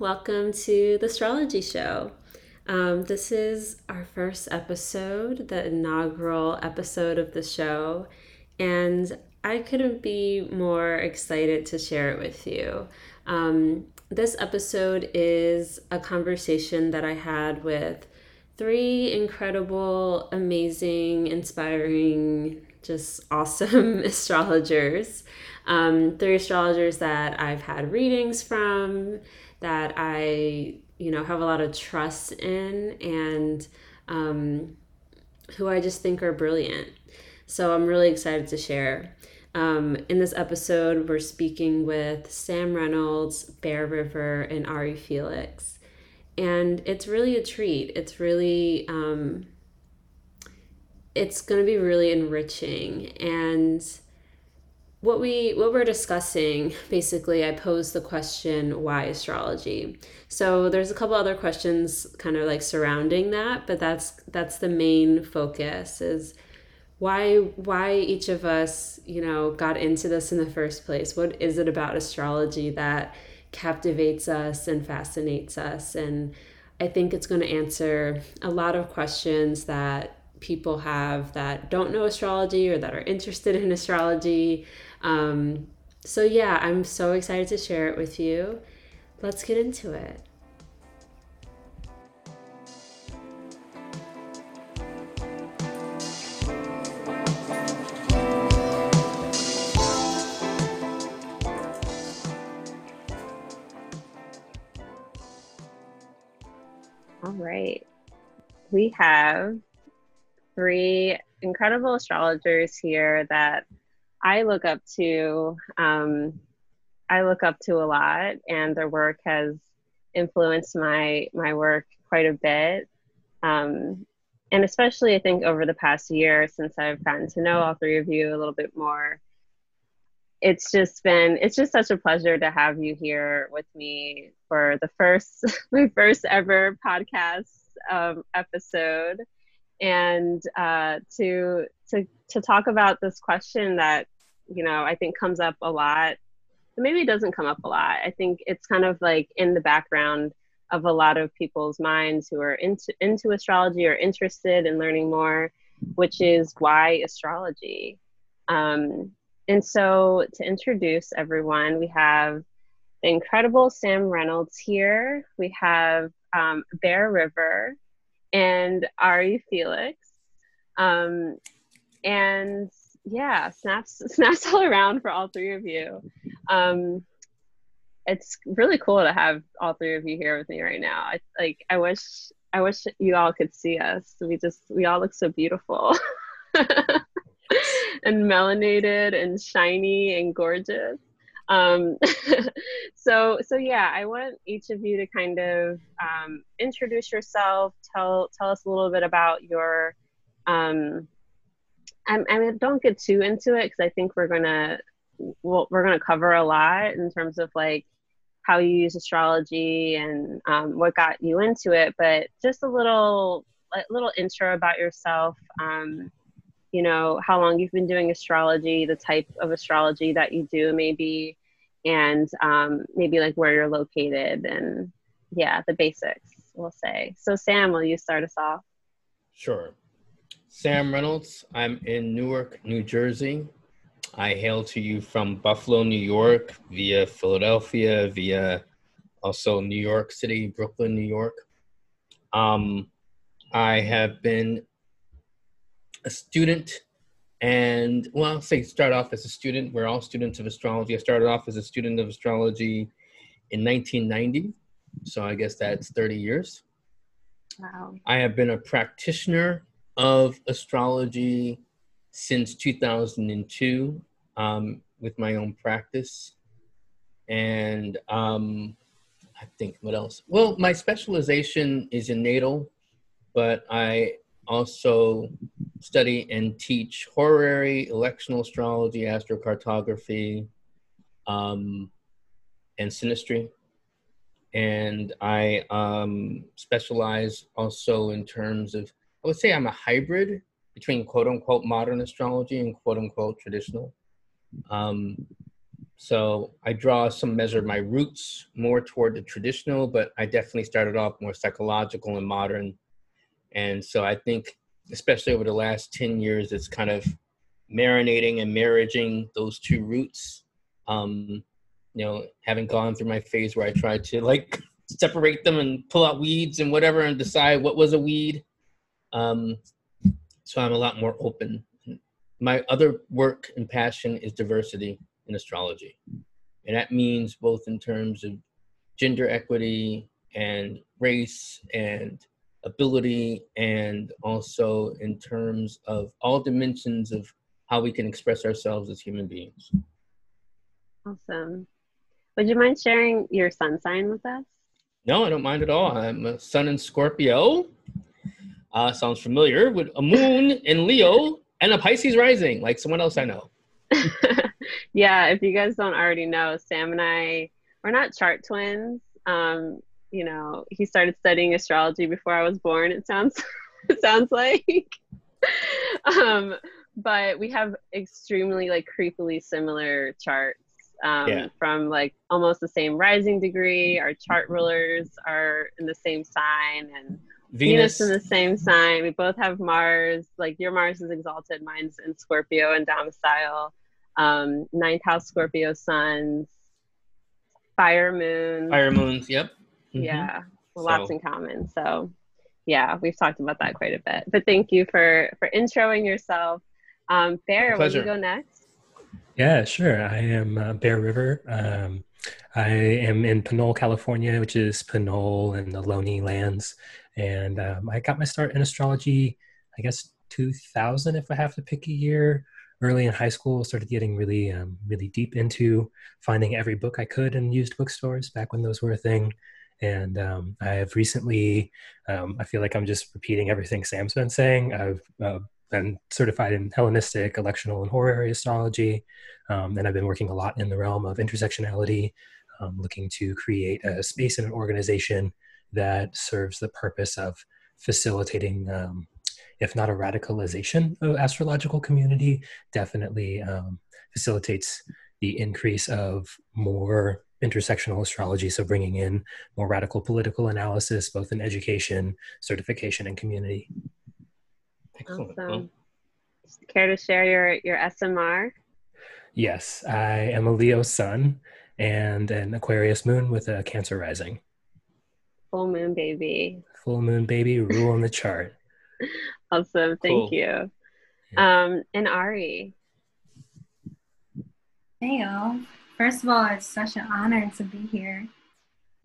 Welcome to the Astrology Show. Um, this is our first episode, the inaugural episode of the show, and I couldn't be more excited to share it with you. Um, this episode is a conversation that I had with three incredible, amazing, inspiring, just awesome astrologers. Um, three astrologers that I've had readings from, that I, you know, have a lot of trust in, and um, who I just think are brilliant. So I'm really excited to share. Um, in this episode, we're speaking with Sam Reynolds, Bear Ryver, and Ari Felix. And it's really a treat. It's really, um, it's going to be really enriching. And what we what we're discussing basically i posed the question why astrology? So there's a couple other questions kind of like surrounding that but that's that's the main focus is why why each of us you know got into this in the first place? What is it about astrology that captivates us and fascinates us? And i think it's going to answer a lot of questions that people have that don't know astrology or that are interested in astrology um, so, yeah, I'm so excited to share it with you. Let's get into it. All right. We have three incredible astrologers here that I look up to um, I look up to a lot, and their work has influenced my my work quite a bit. Um, and especially, I think over the past year, since I've gotten to know all three of you a little bit more, it's just been it's just such a pleasure to have you here with me for the first my first ever podcast um, episode and uh, to to to talk about this question that you know I think comes up a lot. Maybe it doesn't come up a lot. I think it's kind of like in the background of a lot of people's minds who are into into astrology or interested in learning more, which is why astrology. Um, and so to introduce everyone, we have the incredible Sam Reynolds here. We have um, Bear Ryver and Ari Felix. Um, and yeah, snaps snaps all around for all three of you. Um, it's really cool to have all three of you here with me right now. I like I wish I wish you all could see us. We just we all look so beautiful. and melanated and shiny and gorgeous. Um, so so yeah, I want each of you to kind of um, introduce yourself, tell tell us a little bit about your. Um, I, I mean, don't get too into it because I think we're gonna well, we're gonna cover a lot in terms of like how you use astrology and um, what got you into it, but just a little a little intro about yourself. Um, you know how long you've been doing astrology, the type of astrology that you do, maybe and um, maybe like where you're located and yeah, the basics, we'll say. So, Sam, will you start us off? Sure. Sam Reynolds. I'm in Newark, New Jersey. I hail to you from Buffalo, New York, via Philadelphia, via also New York City, Brooklyn, New York. Um, I have been a student and well, I'll say start off as a student. We're all students of astrology. I started off as a student of astrology in 1990. So I guess that's 30 years. Wow. I have been a practitioner of astrology since 2002 um, with my own practice. And um, I think what else? Well, my specialization is in natal, but I also study and teach horary, electional astrology, astrocartography, um, and synastry. And I um, specialize also in terms of, I would say I'm a hybrid between quote unquote modern astrology and quote unquote traditional. Um, so I draw some measure of my roots more toward the traditional, but I definitely started off more psychological and modern. And so I think, especially over the last 10 years, it's kind of marinating and marrying those two roots. Um, you know, having gone through my phase where I tried to like separate them and pull out weeds and whatever and decide what was a weed. Um, so I'm a lot more open. My other work and passion is diversity in astrology. And that means both in terms of gender equity and race and ability, and also in terms of all dimensions of how we can express ourselves as human beings. Awesome. Would you mind sharing your sun sign with us? No, I don't mind at all. I'm a sun in Scorpio. Uh, sounds familiar with a moon in Leo and a Pisces rising, like someone else I know. yeah, if you guys don't already know, Sam and I, we're not chart twins. Um, you know, he started studying astrology before I was born. It sounds, it sounds like. um, but we have extremely like creepily similar charts um, yeah. from like almost the same rising degree. Our chart rulers are in the same sign, and Venus. Venus in the same sign. We both have Mars. Like your Mars is exalted, mine's in Scorpio and domicile. Um, ninth house Scorpio suns, fire moon. Fire moons. Yep. Mm-hmm. Yeah, lots so. in common. So, yeah, we've talked about that quite a bit. But thank you for for introing yourself. Um, Bear, will you go next? Yeah, sure. I am uh, Bear Ryver. Um, I am in Pinole, California, which is Pinole and the Ohlone lands. And um, I got my start in astrology, I guess 2000, if I have to pick a year. Early in high school, started getting really, um, really deep into finding every book I could in used bookstores back when those were a thing. And um, I have recently, um, I feel like I'm just repeating everything Sam's been saying. I've uh, been certified in Hellenistic, electional, and horary astrology. Um, and I've been working a lot in the realm of intersectionality, um, looking to create a space and an organization that serves the purpose of facilitating, um, if not a radicalization of astrological community, definitely um, facilitates the increase of more intersectional astrology. So bringing in more radical political analysis, both in education, certification, and community. Excellent. Awesome. Care to share your your SMR? Yes, I am a Leo sun and an Aquarius moon with a Cancer rising. Full moon baby. Full moon baby, rule on the chart. awesome, thank cool. you. Yeah. Um, and Ari. Hey y'all. First of all, it's such an honor to be here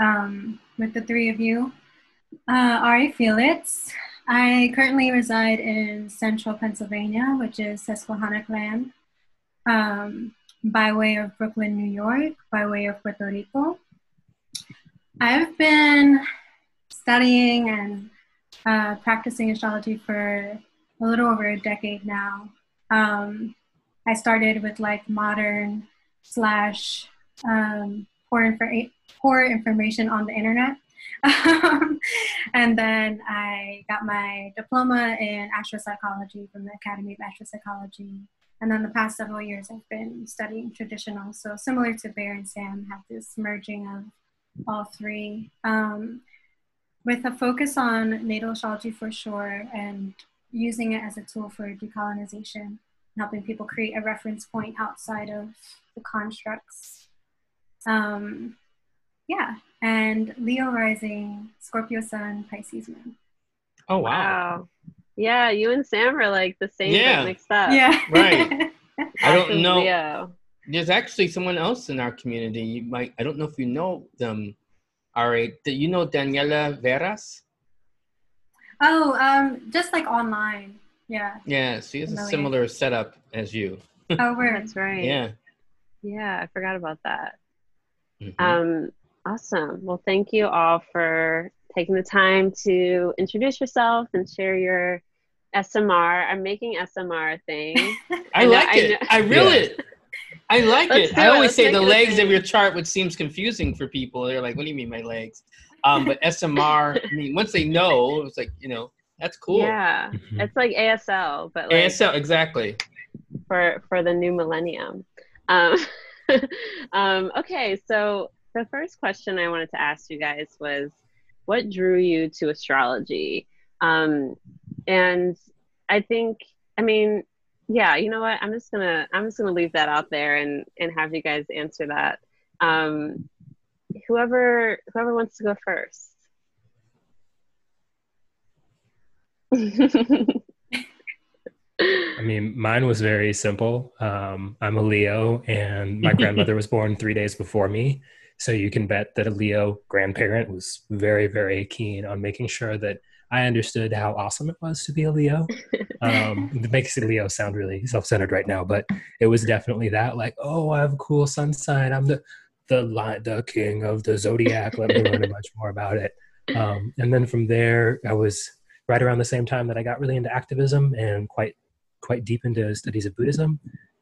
um, with the three of you. Uh, Ari Felix. I currently reside in central Pennsylvania, which is Susquehannock land, um, by way of Brooklyn, New York, by way of Puerto Rico. I've been studying and uh, practicing astrology for a little over a decade now. Um, I started with like modern slash um, poor, poor information on the internet and then I got my diploma in astropsychology from the Academy of Astropsychology. And then the past several years, I've been studying traditional. So similar to Bear and Sam, have this merging of all three, um, with a focus on natal astrology for sure, and using it as a tool for decolonization, helping people create a reference point outside of the constructs. Um, yeah, and Leo rising, Scorpio sun, Pisces moon. Oh wow. wow. Yeah, you and Sam are like the same yeah. but mixed up. Yeah. Right. I don't know. Leo. There's actually someone else in our community. You might I don't know if you know them. All right. Do you know Daniela Veras? Oh, um, just like online. Yeah. Yeah, she has a similar setup as you. oh, we're that's right. Yeah. Yeah, I forgot about that. Mm-hmm. Um, Awesome. Well, thank you all for taking the time to introduce yourself and share your SMR. I'm making SMR a thing. I, I like know, it. I, I reel yeah. I like Let's it. I always it. say the legs of your chart, which seems confusing for people. They're like, "What do you mean my legs?" Um, but SMR, I mean, once they know, it's like you know, that's cool. Yeah, mm-hmm. it's like ASL, but like ASL exactly for for the new millennium. Um, um, okay, so the first question I wanted to ask you guys was, what drew you to astrology? Um, and I think, I mean, yeah, you know what? I'm just gonna I'm just gonna leave that out there and and have you guys answer that. Um, whoever whoever wants to go first. I mean, mine was very simple. Um, I'm a Leo, and my grandmother was born three days before me. So you can bet that a Leo grandparent was very, very keen on making sure that I understood how awesome it was to be a Leo. Um, it makes Leo sound really self-centered right now, but it was definitely that. Like, oh, I have a cool sun sign. I'm the the the king of the zodiac. Let me learn a much more about it. Um, and then from there, I was right around the same time that I got really into activism and quite quite deep into studies of Buddhism.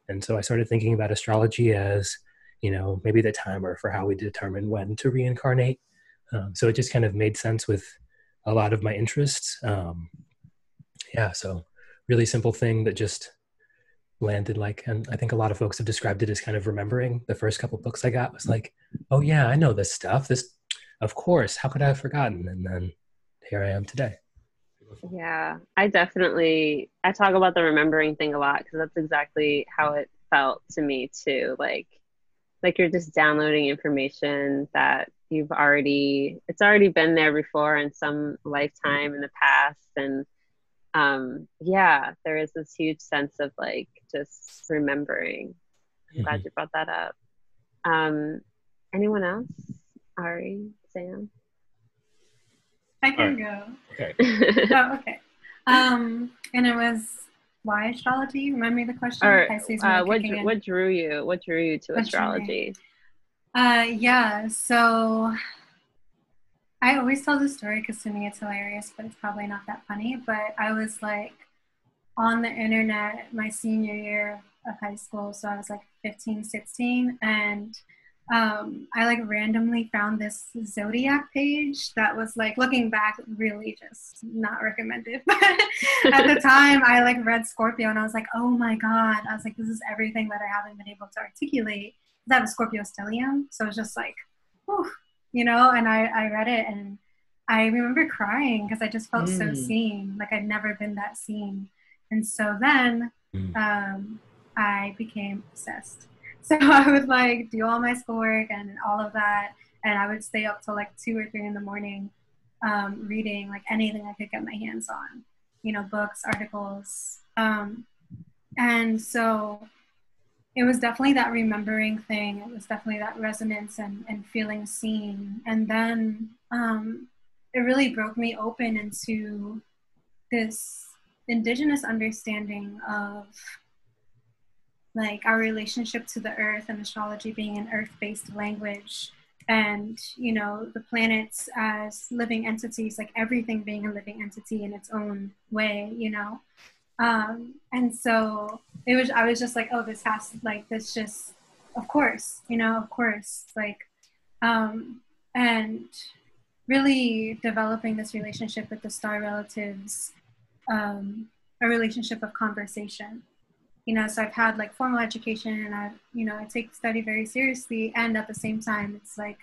And so I started thinking about astrology as, you know, maybe the timer for how we determine when to reincarnate. Um, so it just kind of made sense with a lot of my interests. Um, yeah, so really simple thing that just landed like, and I think a lot of folks have described it as kind of remembering. The first couple books I got was like, oh yeah, I know this stuff. This, of course, how could I have forgotten? And then here I am today. Yeah, I definitely I talk about the remembering thing a lot because that's exactly how it felt to me too. Like like you're just downloading information that you've already it's already been there before in some lifetime in the past and um yeah, there is this huge sense of like just remembering. I'm glad mm-hmm. you brought that up. Um anyone else? Ari, Sam? I can right. go. Okay. oh, okay. Um, and it was why astrology? Remind me the question. Or, uh, what drew, what drew you? What drew you to what astrology? Uh, yeah. So I always tell this story because to me it's hilarious, but it's probably not that funny. But I was like on the internet my senior year of high school, so I was like 15, 16, and um, I like randomly found this zodiac page that was like looking back really just not recommended. But at the time I like read Scorpio and I was like, oh my God. I was like, this is everything that I haven't been able to articulate. That was Scorpio stellium. So it's just like, whew, you know, and I, I read it and I remember crying because I just felt mm. so seen. Like I'd never been that seen. And so then mm. um, I became obsessed So I would like do all my schoolwork and all of that, and I would stay up till like two or three in the morning, um, reading like anything I could get my hands on, you know, books, articles, um, and so it was definitely that remembering thing. It was definitely that resonance and, and feeling seen. And then um, it really broke me open into this indigenous understanding of like our relationship to the earth and astrology being an earth-based language and you know the planets as living entities like everything being a living entity in its own way you know? Um and so it was i was just like oh this has like this just of course you know of course like um and really developing this relationship with the star relatives um a relationship of conversation you know so i've had like formal education and i've you know i take study very seriously and at the same time it's like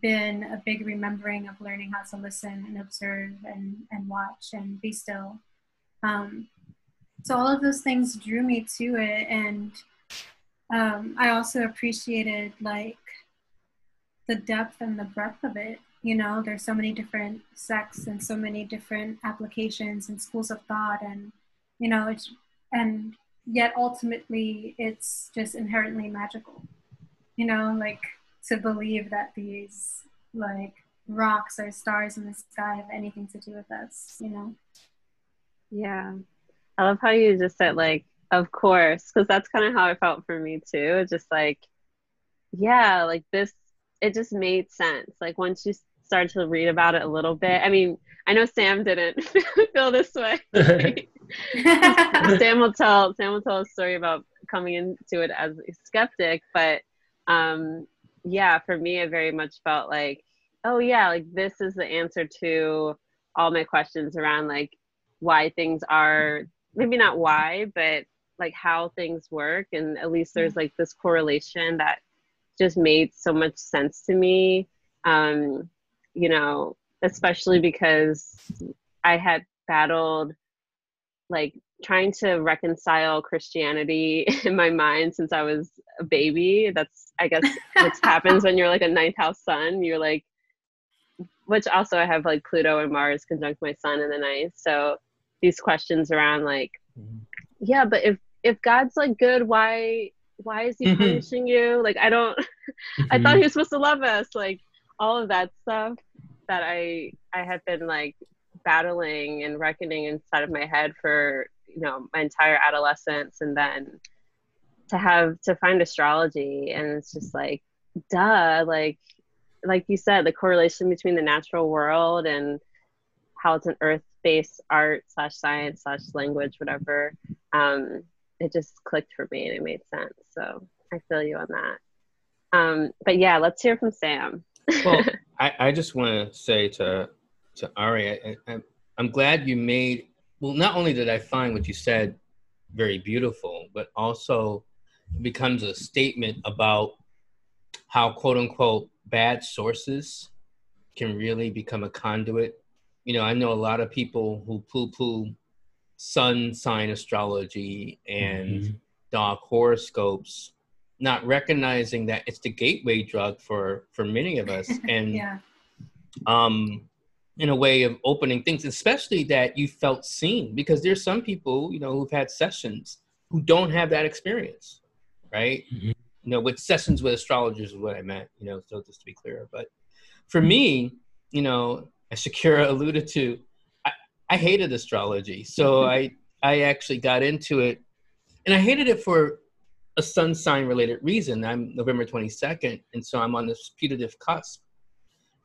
been a big remembering of learning how to listen and observe and and watch and be still. Um, so all of those things drew me to it and um, i also appreciated like the depth and the breadth of it. You know there's so many different sects and so many different applications and schools of thought and you know it's and yet ultimately it's just inherently magical. You know like to believe that these like rocks or stars in the sky have anything to do with us you know? Yeah. I love how you just said like of course because that's kind of how it felt for me too. It's just like yeah like this it just made sense. Like once you started to read about it a little bit i mean i know sam didn't feel this way Sam will tell Sam will tell a story about coming into it as a skeptic, but um, yeah, for me, it very much felt like, oh yeah, like this is the answer to all my questions around like why things are maybe not why, but like how things work. And at least there's like this correlation that just made so much sense to me. Um you know especially because i had battled like trying to reconcile christianity in my mind since i was a baby that's i guess what happens when you're like a ninth house sun you're like which also i have like pluto and mars conjunct my sun in the ninth so these questions around like mm-hmm. yeah but if if god's like good why why is he mm-hmm. punishing you like i don't i thought mm-hmm. he was supposed to love us like all of that stuff that i i have been like battling and reckoning inside of my head for you know my entire adolescence and then to have to find astrology. And it's just like duh like like you said the correlation between the natural world and how it's an earth-based art slash science slash language whatever um, it just clicked for me and it made sense. So i feel you on that. Um, but yeah let's hear from sam. Well I, I just want to say to to ari I, I, i'm glad you made well not only did i find what you said very beautiful but also becomes a statement about how quote unquote bad sources can really become a conduit. You know, I know a lot of people who poo poo sun sign astrology and mm-hmm. dark horoscopes, not recognizing that it's the gateway drug for for many of us. And yeah. um in a way of opening things, especially that you felt seen, because there's some people, you know, who've had sessions who don't have that experience, right? Mm-hmm you know, with sessions with astrologers is what I meant, you know, so just to be clear. But for me, you know, as Shakira alluded to, I, I hated astrology. So mm-hmm. I I actually got into it and I hated it for a sun sign related reason. I'm November 22nd, and so I'm on this putative cusp.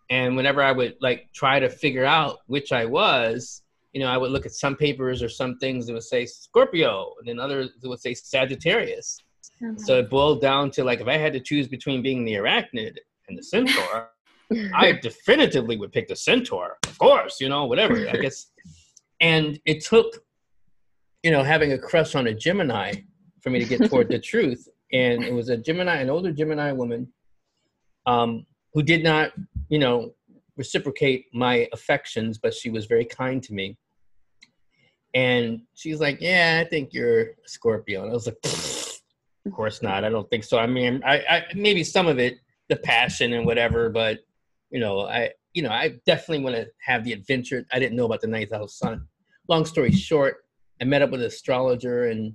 And whenever I would like try to figure out which I was, you know, I would look at some papers or some things that would say Scorpio, and then others that would say Sagittarius. Mm-hmm. So it boiled down to like if I had to choose between being the arachnid and the centaur, I definitively would pick the centaur, of course, you know, whatever. I guess. And it took, you know, having a crush on a Gemini for me to get toward the truth. And it was a Gemini, an older Gemini woman, um, who did not, you know, reciprocate my affections, but she was very kind to me. And she's like, "Yeah, I think you're a Scorpio." And I was like. Of course not. I don't think so. I mean, I, I maybe some of it, the passion and whatever, but you know, I you know, I definitely want to have the adventure. I didn't know about the ninth house sun. Long story short, I met up with an astrologer and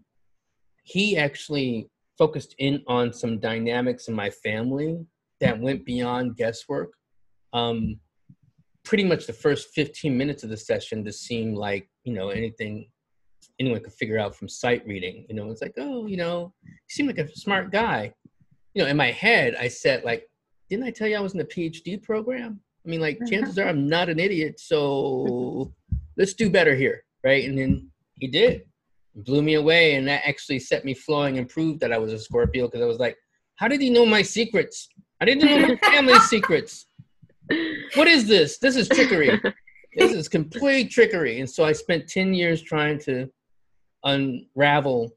he actually focused in on some dynamics in my family that went beyond guesswork. Um, pretty much the first 15 minutes of the session just seemed like, you know, anything anyone could figure out from sight reading. You know, it's like, oh, you know, you seem like a smart guy. You know, in my head, I said, like, didn't I tell you I was in the PhD program? I mean, like, chances are I'm not an idiot, so let's do better here, right? And then he did, blew me away, and that actually set me flowing and proved that I was a Scorpio because I was like, how did he know my secrets? I didn't know my family's secrets. What is this? This is trickery. This is complete trickery. And so I spent 10 years trying to unravel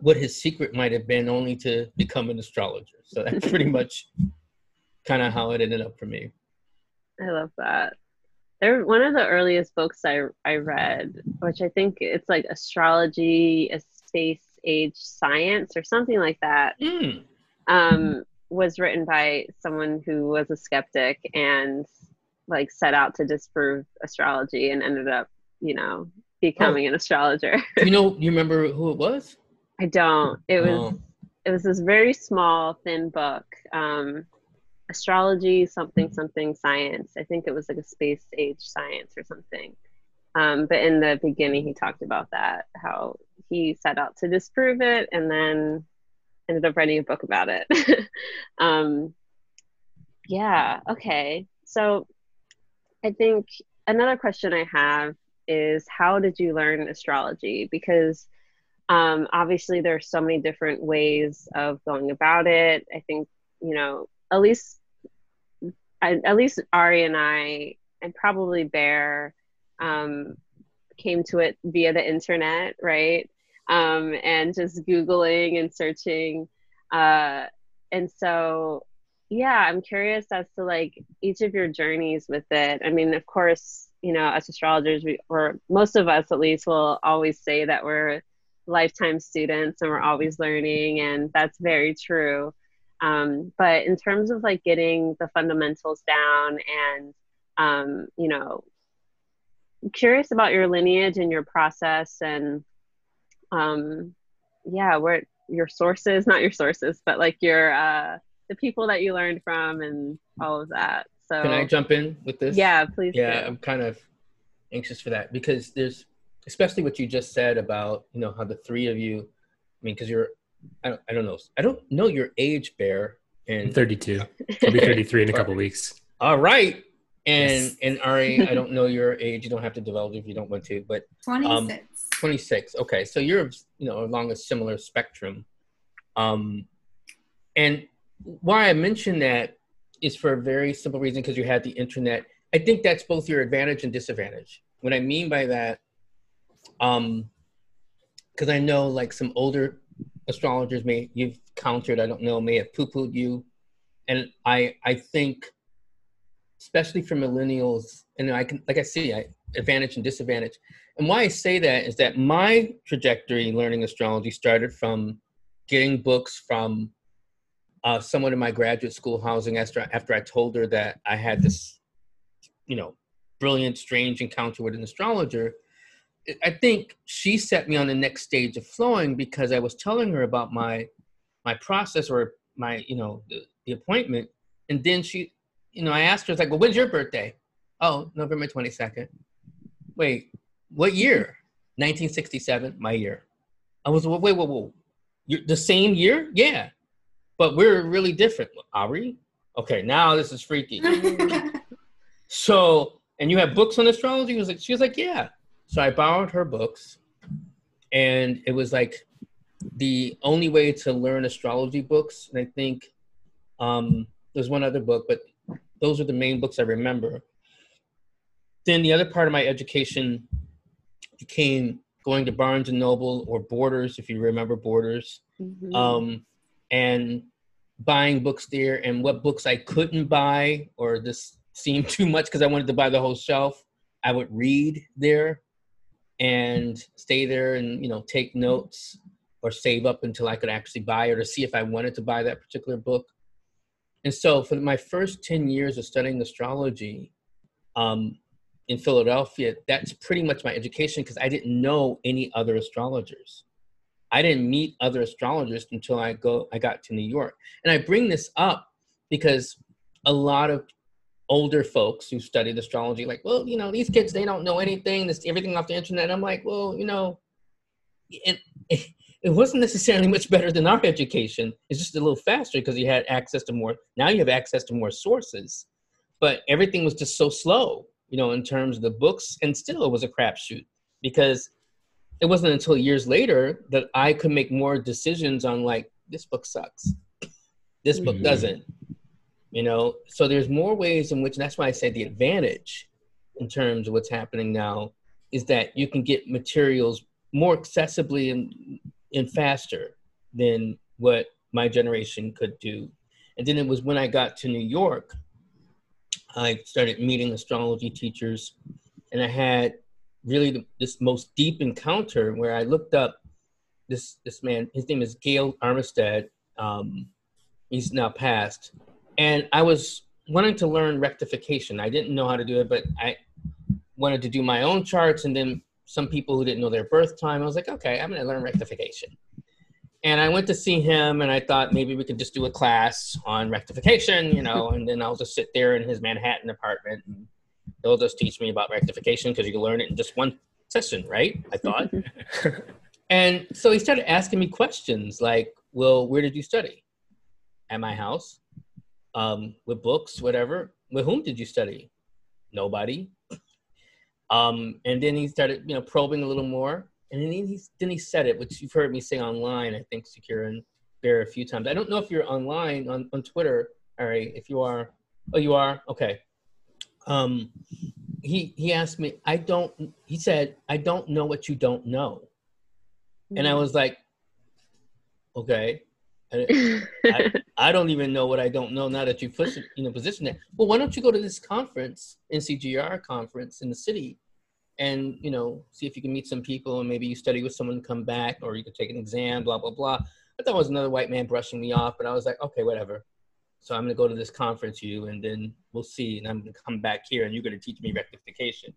what his secret might have been only to become an astrologer. So that's pretty much kind of how it ended up for me. I love that. They're one of the earliest books I, I read, which I think it's like astrology, a space age science or something like that. Mm. Um, was written by someone who was a skeptic and like set out to disprove astrology and ended up, you know, becoming oh. an astrologer. you know, you remember who it was? I don't. It was oh. it was this very small, thin book. Um, astrology, something, something, science. I think it was like a space age science or something. Um, but in the beginning, he talked about that how he set out to disprove it, and then ended up writing a book about it. um, yeah. Okay. So I think another question I have is how did you learn astrology? Because um, obviously there are so many different ways of going about it. I think you know at least at least Ari and I and probably Bear um, came to it via the internet, right? Um, and just Googling and searching. Uh, and so, yeah, I'm curious as to like each of your journeys with it. I mean, of course, you know, as astrologers, we, or most of us at least, will always say that we're lifetime students and we're always learning, and that's very true. Um, but in terms of like getting the fundamentals down and, um, you know, curious about your lineage and your process and um yeah where your sources not your sources but like your uh the people that you learned from and all of that so can i jump in with this yeah please yeah do. i'm kind of anxious for that because there's especially what you just said about you know how the three of you i mean because you're I don't, I don't know i don't know your age bear and I'm 32 i'll be 33 in a couple weeks all right and Yes. and Ari, I don't know your age. You don't have to divulge if you don't want to, but 26. 26. Okay, so you're you know along a similar spectrum. Um, and why I mention that is for a very simple reason because you had the internet. I think that's both your advantage and disadvantage. What I mean by that, um, because I know like some older astrologers may you've countered, I don't know, may have poo-pooed you, and I I think especially for millennials, and I can, like I see, I, advantage and disadvantage. And why I say that is that my trajectory learning astrology started from getting books from uh, someone in my graduate school housing after, after I told her that I had this, you know, brilliant, strange encounter with an astrologer. I think she set me on the next stage of flowing because I was telling her about my my process or my, you know, the, the appointment. And then she you know, I asked her, it's like, well, when's your birthday? Oh, November 22nd. Wait, what year? 1967, my year. I was, wait, wait, wait. You're the same year? Yeah. But we're really different. Are we? Okay, now this is freaky. so, and you have books on astrology? She was like, she was like, yeah. So I borrowed her books, and it was like the only way to learn astrology books. And I think um, there's one other book, but those are the main books I remember. Then the other part of my education became going to Barnes and Noble or Borders, if you remember Borders, Mhm. um, and buying books there. And what books I couldn't buy or this seemed too much because I wanted to buy the whole shelf, I would read there and stay there and you know take notes or save up until I could actually buy or to see if I wanted to buy that particular book. And so for my first 10 years of studying astrology um, in Philadelphia, that's pretty much my education because I didn't know any other astrologers. I didn't meet other astrologers until I go I got to New York. And I bring this up because a lot of older folks who studied astrology like, well, you know, these kids they don't know anything, this everything off the internet. I'm like, well, you know, and it wasn't necessarily much better than our education. It's just a little faster because you had access to more. Now you have access to more sources, but everything was just so slow, you know, in terms of the books. And still, it was a crapshoot because it wasn't until years later that I could make more decisions on like this book sucks, this book Mhm. doesn't, you know. So there's more ways in which that's why I say the advantage in terms of what's happening now is that you can get materials more accessibly and, and faster than what my generation could do. And then it was when I got to New York, I started meeting astrology teachers, and I had really the, this most deep encounter where I looked up this this man. His name is Gail Armistead. Um, he's now passed, and I was wanting to learn rectification. I didn't know how to do it, but I wanted to do my own charts, and then some people who didn't know their birth time. I was like, okay, I'm going to learn rectification. And I went to see him, and I thought maybe we could just do a class on rectification, you know, and then I'll just sit there in his Manhattan apartment, and he'll just teach me about rectification because you can learn it in just one session, right? I thought. and so he started asking me questions like, well, where did you study? At my house, um, with books, whatever. With whom did you study? Nobody. Um, and then he started, you know, probing a little more. And then he then he said it, which you've heard me say online, I think, Secure and Bear a few times. I don't know if you're online on, on Twitter, right, if you are. Oh, you are? Okay. Um, he he asked me, I don't he said, I don't know what you don't know. And I was like, okay. I, I, I don't even know what I don't know now that you put you know position that. Well, why don't you go to this conference, NCGR conference in the city, and you know see if you can meet some people and maybe you study with someone, come back, or you could take an exam, blah blah blah. I thought it was another white man brushing me off, but I was like, okay, whatever. So I'm gonna go to this conference, you, and then we'll see, and I'm gonna come back here, and you're gonna teach me rectification.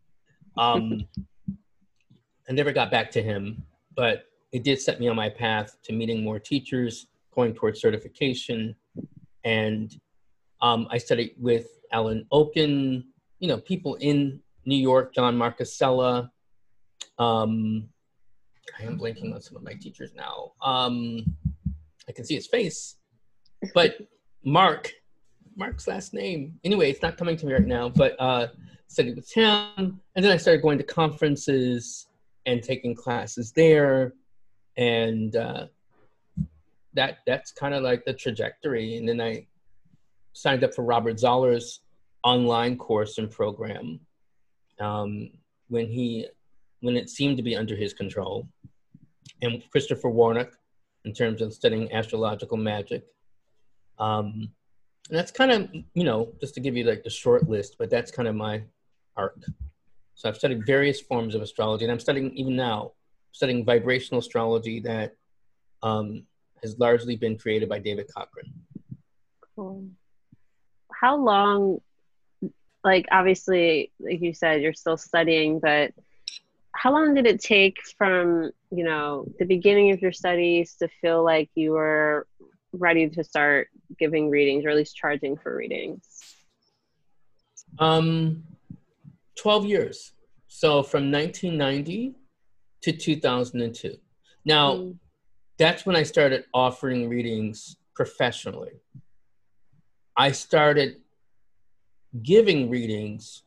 Um, I never got back to him, but it did set me on my path to meeting more teachers, going towards certification, and um, I studied with Alan Oken, you know, people in New York, John Marchesella. Um, I am blanking on some of my teachers now. Um, I can see his face, but Mark, Mark's last name. Anyway, it's not coming to me right now, but uh, studied with him, and then I started going to conferences and taking classes there, and uh, that that's kind of like the trajectory. And then I signed up for Robert Zoller's online course and program um, when he when it seemed to be under his control, and Christopher Warnock in terms of studying astrological magic. Um, and that's kind of you know just to give you like the short list, but that's kind of my arc. So I've studied various forms of astrology, and I'm studying even now studying vibrational astrology that um, has largely been created by David Cochrane. Cool. How long, like, obviously, like you said, you're still studying, but how long did it take from, you know, the beginning of your studies to feel like you were ready to start giving readings or at least charging for readings? Um, 12 years. So from 1990 to 2002. Now, mm. that's when I started offering readings professionally. I started giving readings,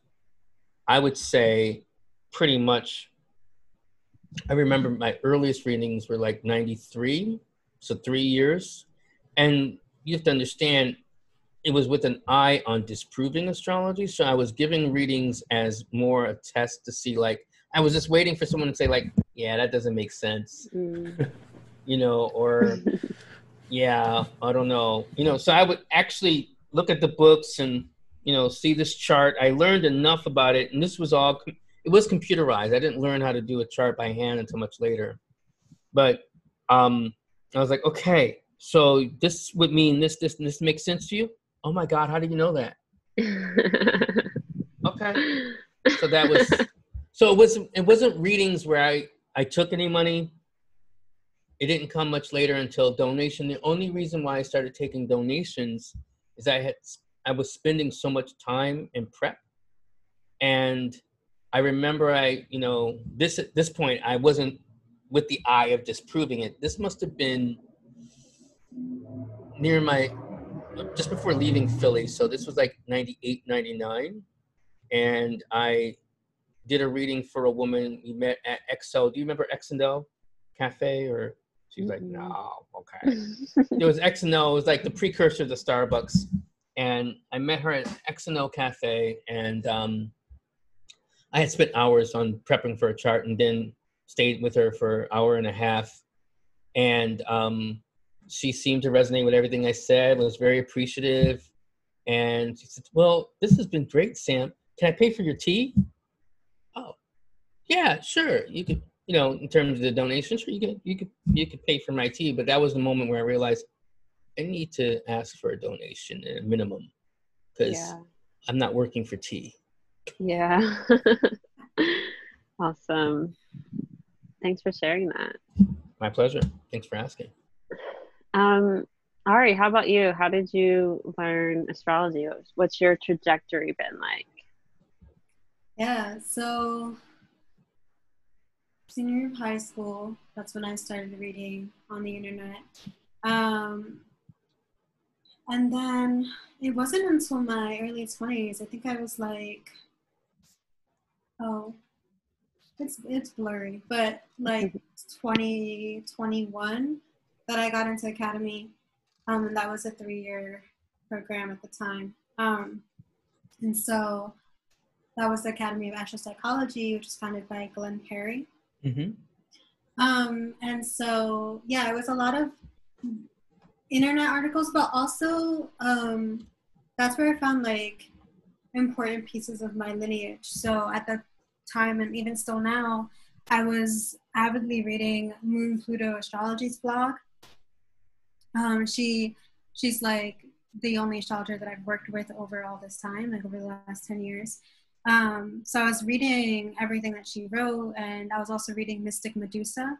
I would say, pretty much. I remember my earliest readings were like 93, so three years. And you have to understand, it was with an eye on disproving astrology. So I was giving readings as more a test to see, like, I was just waiting for someone to say, like, yeah, that doesn't make sense. Mm. you know, or yeah, I don't know. You know, so I would actually look at the books and, you know, see this chart. I learned enough about it, and this was all, it was computerized. I didn't learn how to do a chart by hand until much later. But um, I was like, okay, so this would mean this, this, this makes sense to you? oh my god how do you know that okay so that was so it was it wasn't readings where i i took any money it didn't come much later until donation the only reason why i started taking donations is i had i was spending so much time in prep and i remember i you know this at this point i wasn't with the eye of disproving it this must have been near my just before leaving Philly. So this was like 98, 99. And I did a reading for a woman we met at Excel. Do you remember Exendel Cafe? Or she's like, mm-hmm. no, okay. it was Exendel. It was like the precursor to Starbucks. And I met her at Exendel Cafe. And um, I had spent hours on prepping for a chart and then stayed with her for an hour and a half. And um, she seemed to resonate with everything I said, was very appreciative. And she said, Well, this has been great, Sam. Can I pay for your tea? Oh, yeah, sure. You could, you know, in terms of the donation, sure, you could, you could, you could pay for my tea. But that was the moment where I realized I need to ask for a donation at a minimum because yeah. I'm not working for tea. Yeah. awesome. Thanks for sharing that. My pleasure. Thanks for asking. Um, Ari, how about you? How did you learn astrology? What's your trajectory been like? Yeah, so senior year of high school, that's when I started reading on the internet. Um, and then it wasn't until my early 20s, I think I was like, oh, it's, it's blurry, but like 20, 21 that I got into Academy, um, and that was a three-year program at the time. Um, and so that was the Academy of Astro Psychology, which was founded by Glenn Perry. Mm-hmm. Um, and so, yeah, it was a lot of internet articles, but also um, that's where I found like important pieces of my lineage. So at that time, and even still now, I was avidly reading Moon Pluto Astrology's blog. Um, she she's like the only astrologer that I've worked with over all this time, like over the last 10 years. Um, so I was reading everything that she wrote, and I was also reading Mystic Medusa.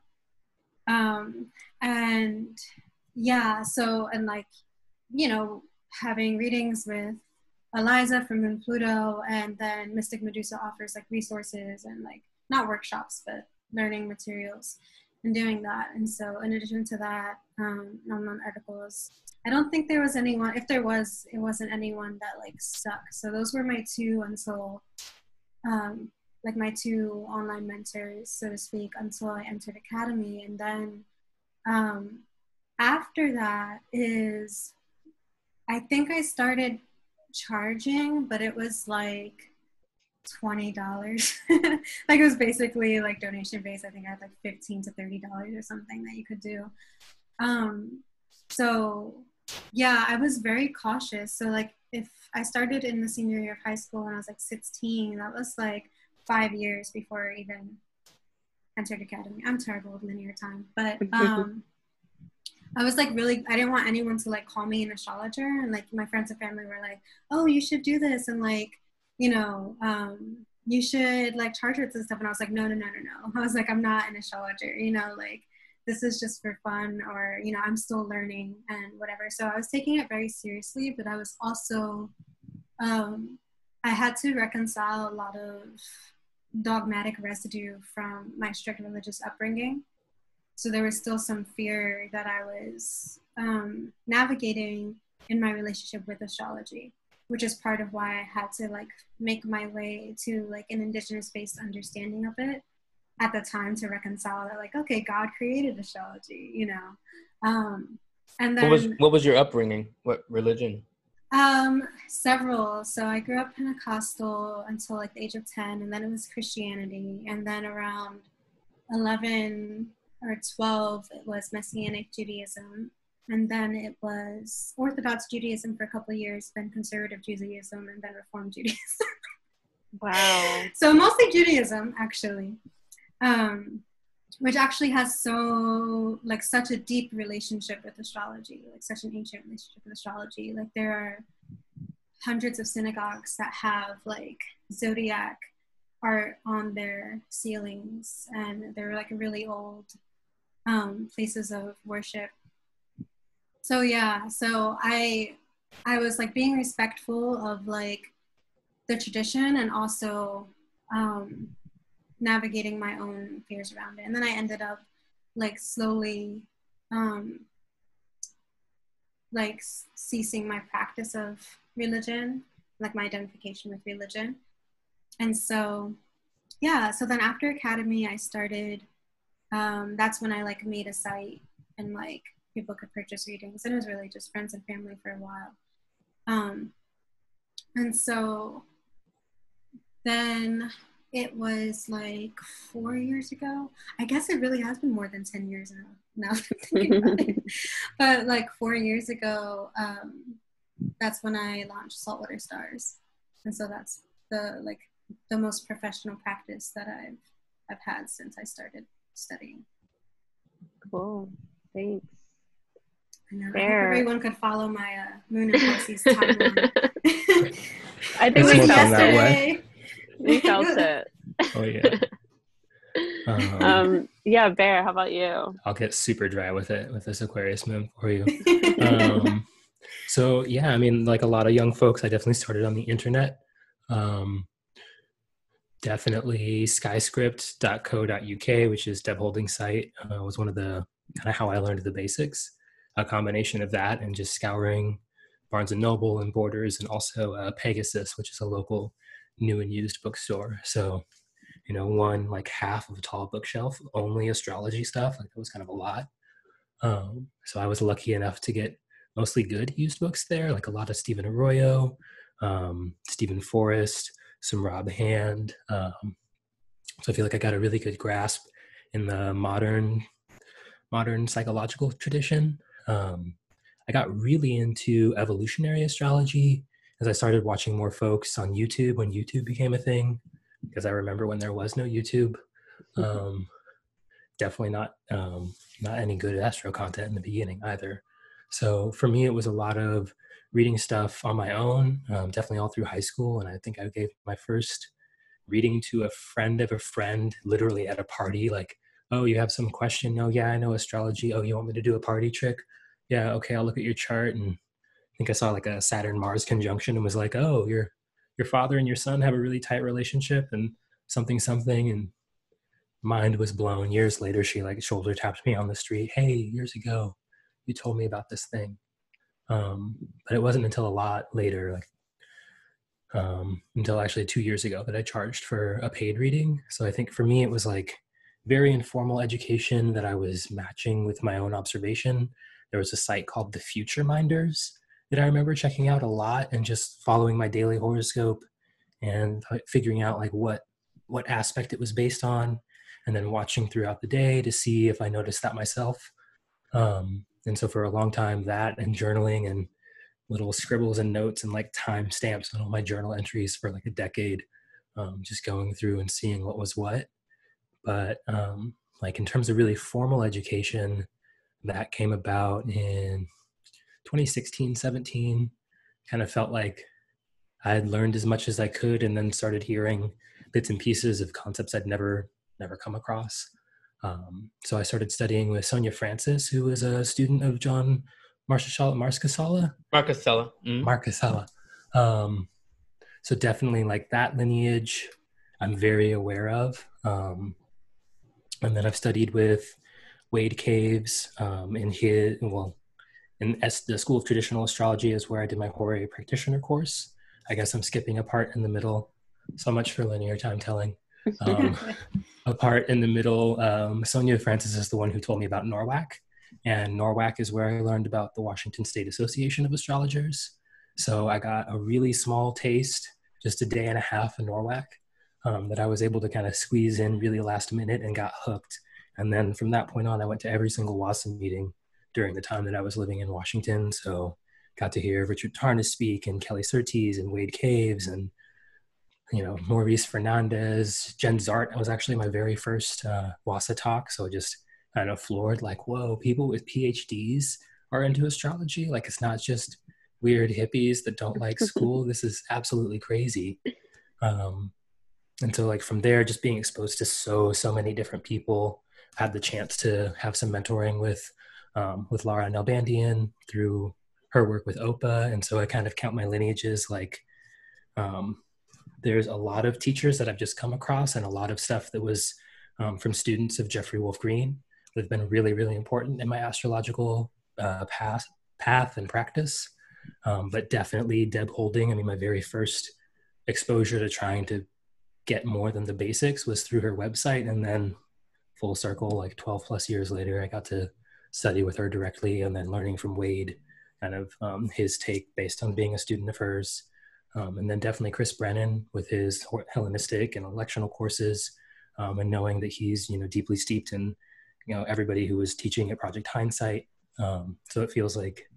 Um, and yeah, so, and like, you know, having readings with Eliza from Moon Pluto, and then Mystic Medusa offers like resources and like not workshops, but learning materials and doing that. And so, in addition to that, um, on articles, I don't think there was anyone. If there was, it wasn't anyone that like stuck. So those were my two until, um, like my two online mentors, so to speak, until I entered academy. And then um, after that is, I think I started charging, but it was like twenty dollars. like it was basically like donation based. I think I had like fifteen to thirty dollars or something that you could do. Um, so yeah, I was very cautious. So like if I started in the senior year of high school when I was like sixteen, that was like five years before I even entered academy. I'm terrible with linear time, but um. I was like really I didn't want anyone to like call me an astrologer and like my friends and family were like, "Oh, you should do this." And like you know, um, you should like charge rates and stuff. And I was like, no, no, no, no, no. I was like, I'm not an astrologer, you know, like this is just for fun or, you know, I'm still learning and whatever. So I was taking it very seriously, but I was also, um, I had to reconcile a lot of dogmatic residue from my strict religious upbringing. So there was still some fear that I was um, navigating in my relationship with astrology which is part of why I had to like make my way to like an indigenous based understanding of it at the time to reconcile that like okay God created astrology you know? Um and then what was what was your upbringing? What religion? Um several. So I grew up Pentecostal until like the age of 10 and then it was Christianity and then around 11 or 12 it was Messianic Judaism and then it was Orthodox Judaism for a couple of years, then Conservative Judaism, and then Reform Judaism. wow. So mostly Judaism, actually, um, which actually has so like such a deep relationship with astrology, like such an ancient relationship with astrology. Like there are hundreds of synagogues that have like zodiac art on their ceilings, and they're like really old um, places of worship. So yeah so i i was like being respectful of like the tradition and also um navigating my own fears around it. And then i ended up like slowly um like ceasing my practice of religion like my identification with religion. And so yeah so then after academy i started um, that's when i like made a site and like people could purchase readings. And it was really just friends and family for a while. Um, and so then it was like four years ago. I guess it really has been more than 10 years now, now that I'm thinking about it. But like four years ago, um, that's when I launched Saltwater Stars. And so that's the like the most professional practice that I've I've had since I started studying. Cool. Thanks. I know. I hope everyone could follow my uh, Moon and Pisces timeline. I think we felt it. We felt it. Oh yeah. Um, um, yeah, Bear. How about you? I'll get super dry with it with this Aquarius moon for you. um, so yeah, I mean, like a lot of young folks, I definitely started on the internet. Um, definitely skyscript.co.uk, which is Deb Houlding's site, uh, was one of the kind of how I learned the basics a combination of that and just scouring Barnes and Noble and Borders, and also uh, Pegasus, which is a local new and used bookstore. So, you know, one like half of a tall bookshelf, only astrology stuff. Like it was kind of a lot. Um, so I was lucky enough to get mostly good used books there, like a lot of Stephen Arroyo, um, Steven Forrest, some Rob Hand. Um, so I feel like I got a really good grasp in the modern modern psychological tradition. Um, I got really into evolutionary astrology as I started watching more folks on YouTube when YouTube became a thing. Because I remember when there was no YouTube. Um, definitely not um, not any good astro content in the beginning either. So for me, it was a lot of reading stuff on my own, um, definitely all through high school. And I think I gave my first reading to a friend of a friend, literally at a party. Like, oh, you have some question? Oh, yeah, I know astrology. Oh, you want me to do a party trick? Yeah, okay, I'll look at your chart. And I think I saw like a Saturn Mars conjunction and was like, oh, your your father and your son have a really tight relationship and something something and mind was blown years later she like shoulder tapped me on the street hey years ago you told me about this thing um, but it wasn't until a lot later like um, until actually two years ago that i charged for a paid reading so i think for me it was like very informal education that i was matching with my own observation there was a site called the future minders that i remember checking out a lot and just following my daily horoscope and figuring out like what what aspect it was based on and then watching throughout the day to see if I noticed that myself. Um, and so for a long time, that and journaling and little scribbles and notes and like time stamps on all my journal entries for like a decade, um, just going through and seeing what was what. But um, like in terms of really formal education, that came about in 2016, 17. Kind of felt like I had learned as much as I could and then started hearing bits and pieces of concepts I'd never never come across. Um, so I started studying with Sonia Francis, who was a student of John Marshall Marchesella. Marchesella. Mm. Marchesella. Um, so definitely like that lineage, I'm very aware of. Um, and then I've studied with Wade Caves um, in his well, in S- the School of Traditional Astrology is where I did my Hore practitioner course. I guess I'm skipping a part in the middle. So much for linear time telling. Um, a part in the middle, um, Sonia Francis is the one who told me about NORWAC, And NORWAC is where I learned about the Washington State Association of Astrologers. So I got a really small taste, just a day and a half of NORWAC, um, that I was able to kind of squeeze in really last minute and got hooked. And then from that point on, I went to every single WASA meeting during the time that I was living in Washington. So got to hear Richard Tarnas speak and Kelly Surtees and Wade Caves and you know, Maurice Fernandez, Jenn Zahrt was actually my very first uh, WASA talk. So just kind of floored, like, whoa, people with PhDs are into astrology. Like, it's not just weird hippies that don't like school. this is absolutely crazy. Um, and so, like, from there, just being exposed to so, so many different people, had the chance to have some mentoring with, um, with Laura Nalbandian through her work with OPA. And so I kind of count my lineages like, um, there's a lot of teachers that I've just come across and a lot of stuff that was um, from students of Jeffrey Wolf Green that have been really, really important in my astrological uh, path, path and practice. Um, but definitely Deb Houlding. I mean, my very first exposure to trying to get more than the basics was through her website. And then full circle, like 12 plus years later, I got to study with her directly and then learning from Wade, kind of um, his take based on being a student of hers. Um, and then definitely Chris Brennan with his Hellenistic and electional courses, um, and knowing that he's you know deeply steeped in you know everybody who was teaching at Project Hindsight. Um, so it feels like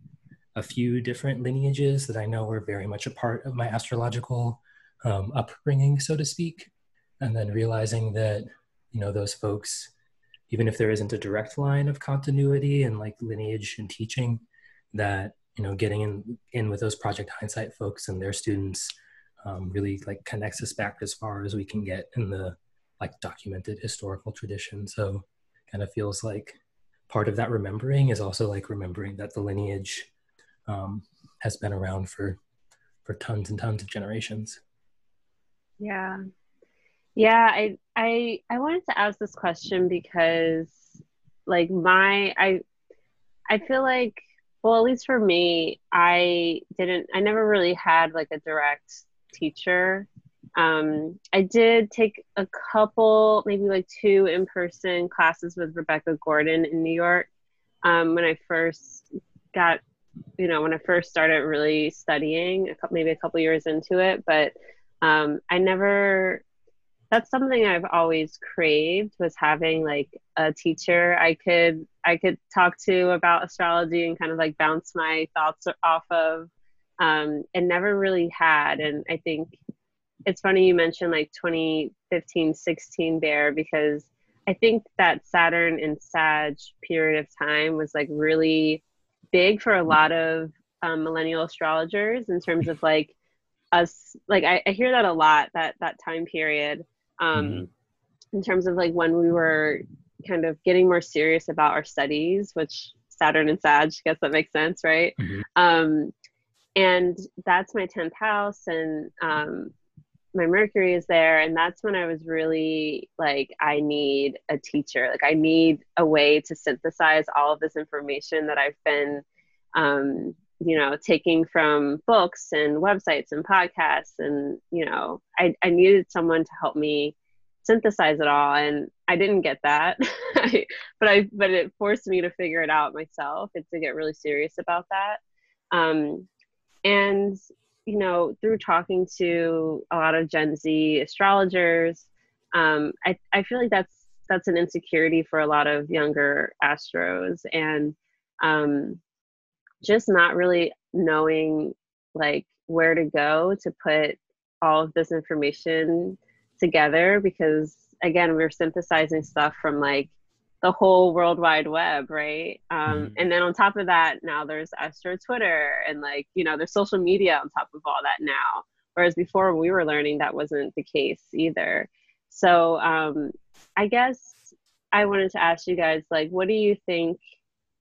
a few different lineages that I know were very much a part of my astrological um, upbringing, so to speak. And then realizing that you know those folks, even if there isn't a direct line of continuity and like lineage and teaching, that you know getting in in with those project hindsight folks and their students um, really like connects us back as far as we can get in the like documented historical tradition. So kind of feels like part of that remembering is also like remembering that the lineage um, has been around for for tons and tons of generations. Yeah. Yeah i i i wanted to ask this question because like my i i feel like well at least for me i didn't i never really had like a direct teacher. Um, i did take a couple maybe like two in-person classes with rebecca gordon in new york um, when i first got you know when i first started really studying a couple, maybe a couple years into it but um, i never that's something I've always craved was having like a teacher I could I could talk to about astrology and kind of like bounce my thoughts off of um, and never really had. And I think it's funny you mentioned like 2015 16 bear because I think that Saturn and Sag period of time was like really big for a lot of um, millennial astrologers in terms of like us like I, I hear that a lot that that time period um, mm-hmm. in terms of like when we were kind of getting more serious about our studies, which Saturn and Sag, I guess that makes sense, right? Mm-hmm. Um, and that's my 10th house, and um, my Mercury is there. And that's when I was really like, I need a teacher. Like, I need a way to synthesize all of this information that I've been um, you know taking from books and websites and podcasts and you know i, I needed someone to help me synthesize it all and i didn't get that. But i but it forced me to figure it out myself and to get really serious about that. Um, and you know through talking to a lot of gen z astrologers um, I, I feel like that's that's an insecurity for a lot of younger astros. And um, just not really knowing like where to go to put all of this information together because again we're synthesizing stuff from like the whole world wide web right um, mm-hmm. and then on top of that now there's astro twitter and like you know there's social media on top of all that now whereas before we were learning that wasn't the case either so um, i guess i wanted to ask you guys like what do you think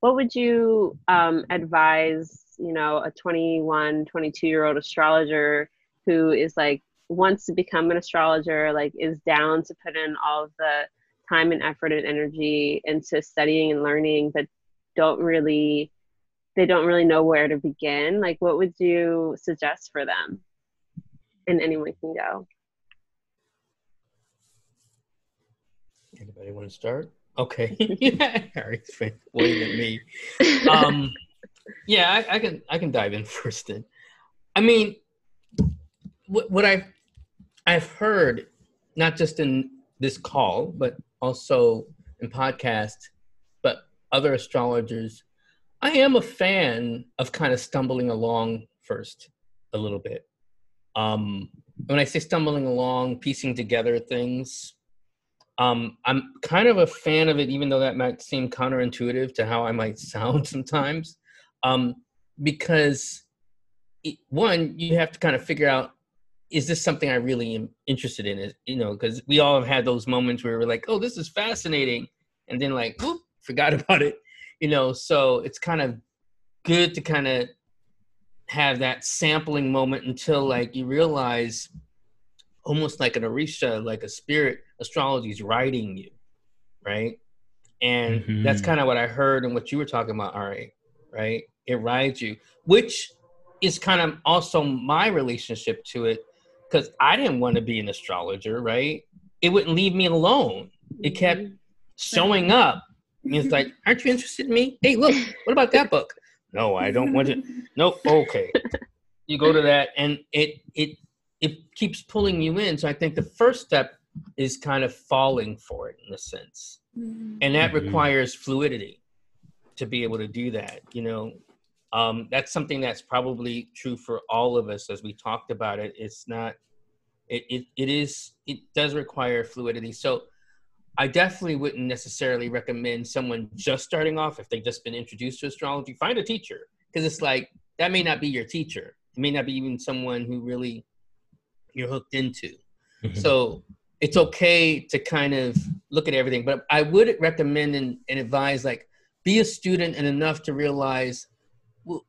what would you um, advise you know a 21 22 year old astrologer who is like wants to become an astrologer like is down to put in all of the time and effort and energy into studying and learning but don't really they don't really know where to begin? Like what would you suggest for them? And anyone can go. Anybody want to start Okay. yeah, Ari's waving at me. Um, yeah, I, I, can I can dive in first. Then, I mean, what, what I've I've heard, not just in this call, but also in podcast, but other astrologers. I am a fan of kind of stumbling along first, a little bit. Um, when I say stumbling along, piecing together things, um, I'm kind of a fan of it, even though that might seem counterintuitive to how I might sound sometimes, um, because it, one, you have to kind of figure out is this something I really am interested in? Is you know, because we all have had those moments where we're like, oh, this is fascinating, and then like, whoop, forgot about it, you know. So it's kind of good to kind of have that sampling moment until like you realize almost like an orisha, like a spirit astrology is writing you, right? And mm-hmm. that's kind of what I heard and what you were talking about, Ari, right? It rides you, which is kind of also my relationship to it because I didn't want to be an astrologer, right? It wouldn't leave me alone. It kept mm-hmm. showing up. it's like, aren't you interested in me? Hey, look, what about that book? No, I don't want to. Nope. Okay. You go to that, and it it it keeps pulling you in. So I think the first step is kind of falling for it in a sense. Mm-hmm. And that mm-hmm. requires fluidity to be able to do that. You know, um, that's something that's probably true for all of us as we talked about it. It's not, it, it, it is, it does require fluidity. So I definitely wouldn't necessarily recommend someone just starting off if they've just been introduced to astrology, find a teacher. Cause it's like, that may not be your teacher. It may not be even someone who really you're hooked into. Mm-hmm. So it's okay to kind of look at everything, but I would recommend and, and advise like be a student and enough to realize, well,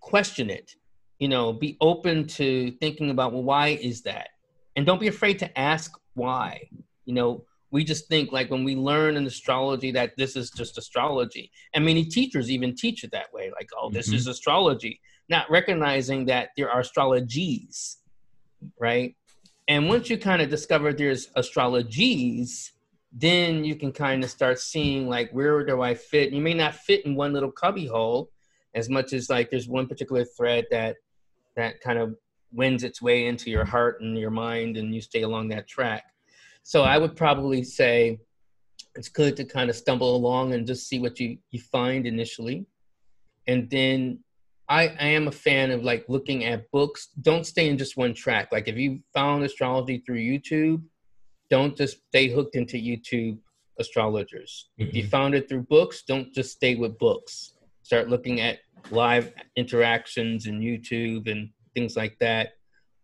question it. You know, be open to thinking about well, why is that, and don't be afraid to ask why. You know, we just think like when we learn in astrology that this is just astrology and many teachers even teach it that way like oh this mm-hmm. is astrology not recognizing that there are astrologies right? And once you kind of discover there's astrologies, then you can kind of start seeing like where do I fit? You may not fit in one little cubby hole as much as like there's one particular thread that that kind of wins its way into your heart and your mind and you stay along that track. So I would probably say it's good to kind of stumble along and just see what you, you find initially. And then I, I am a fan of like looking at books. Don't stay in just one track. Like if you found astrology through YouTube, don't just stay hooked into YouTube astrologers. Mm-hmm. If you mm-hmm. found it through books, don't just stay with books. Start looking at live interactions and YouTube and things like that.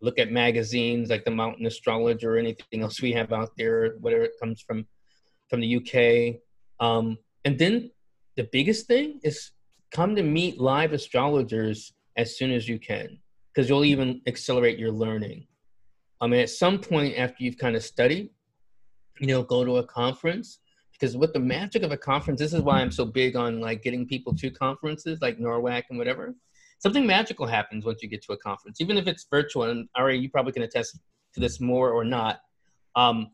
Look at magazines like the Mountain Astrologer or anything else we have out there, whatever it comes from from the UK. Um, and then the biggest thing is come to meet live astrologers as soon as you can, because you'll even accelerate your learning. I mean, at some point after you've kind of studied, you know, go to a conference because with the magic of a conference, this is why I'm so big on like getting people to conferences like NORWAC and whatever. Something magical happens once you get to a conference, even if it's virtual. And Ari, you probably can attest to this more or not. Um,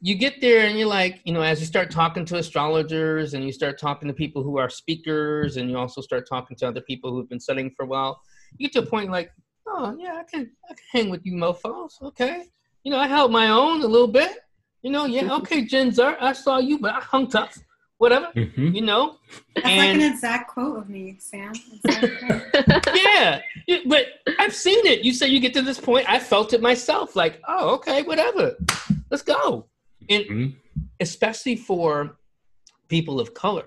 you get there and you're like, you know, as you start talking to astrologers and you start talking to people who are speakers and you also start talking to other people who've been studying for a while, you get to a point like, oh yeah, I can I can hang with you mofos. Okay. You know, I held my own a little bit. You know, yeah, okay, Jen Jinzer, I saw you, but I hung tough. Whatever. Mm-hmm. You know? That's and, like an exact quote of me, Sam. yeah. But I've seen it. You say you get to this point, I felt it myself. Like, oh, okay, whatever. Let's go and mm-hmm. especially for people of color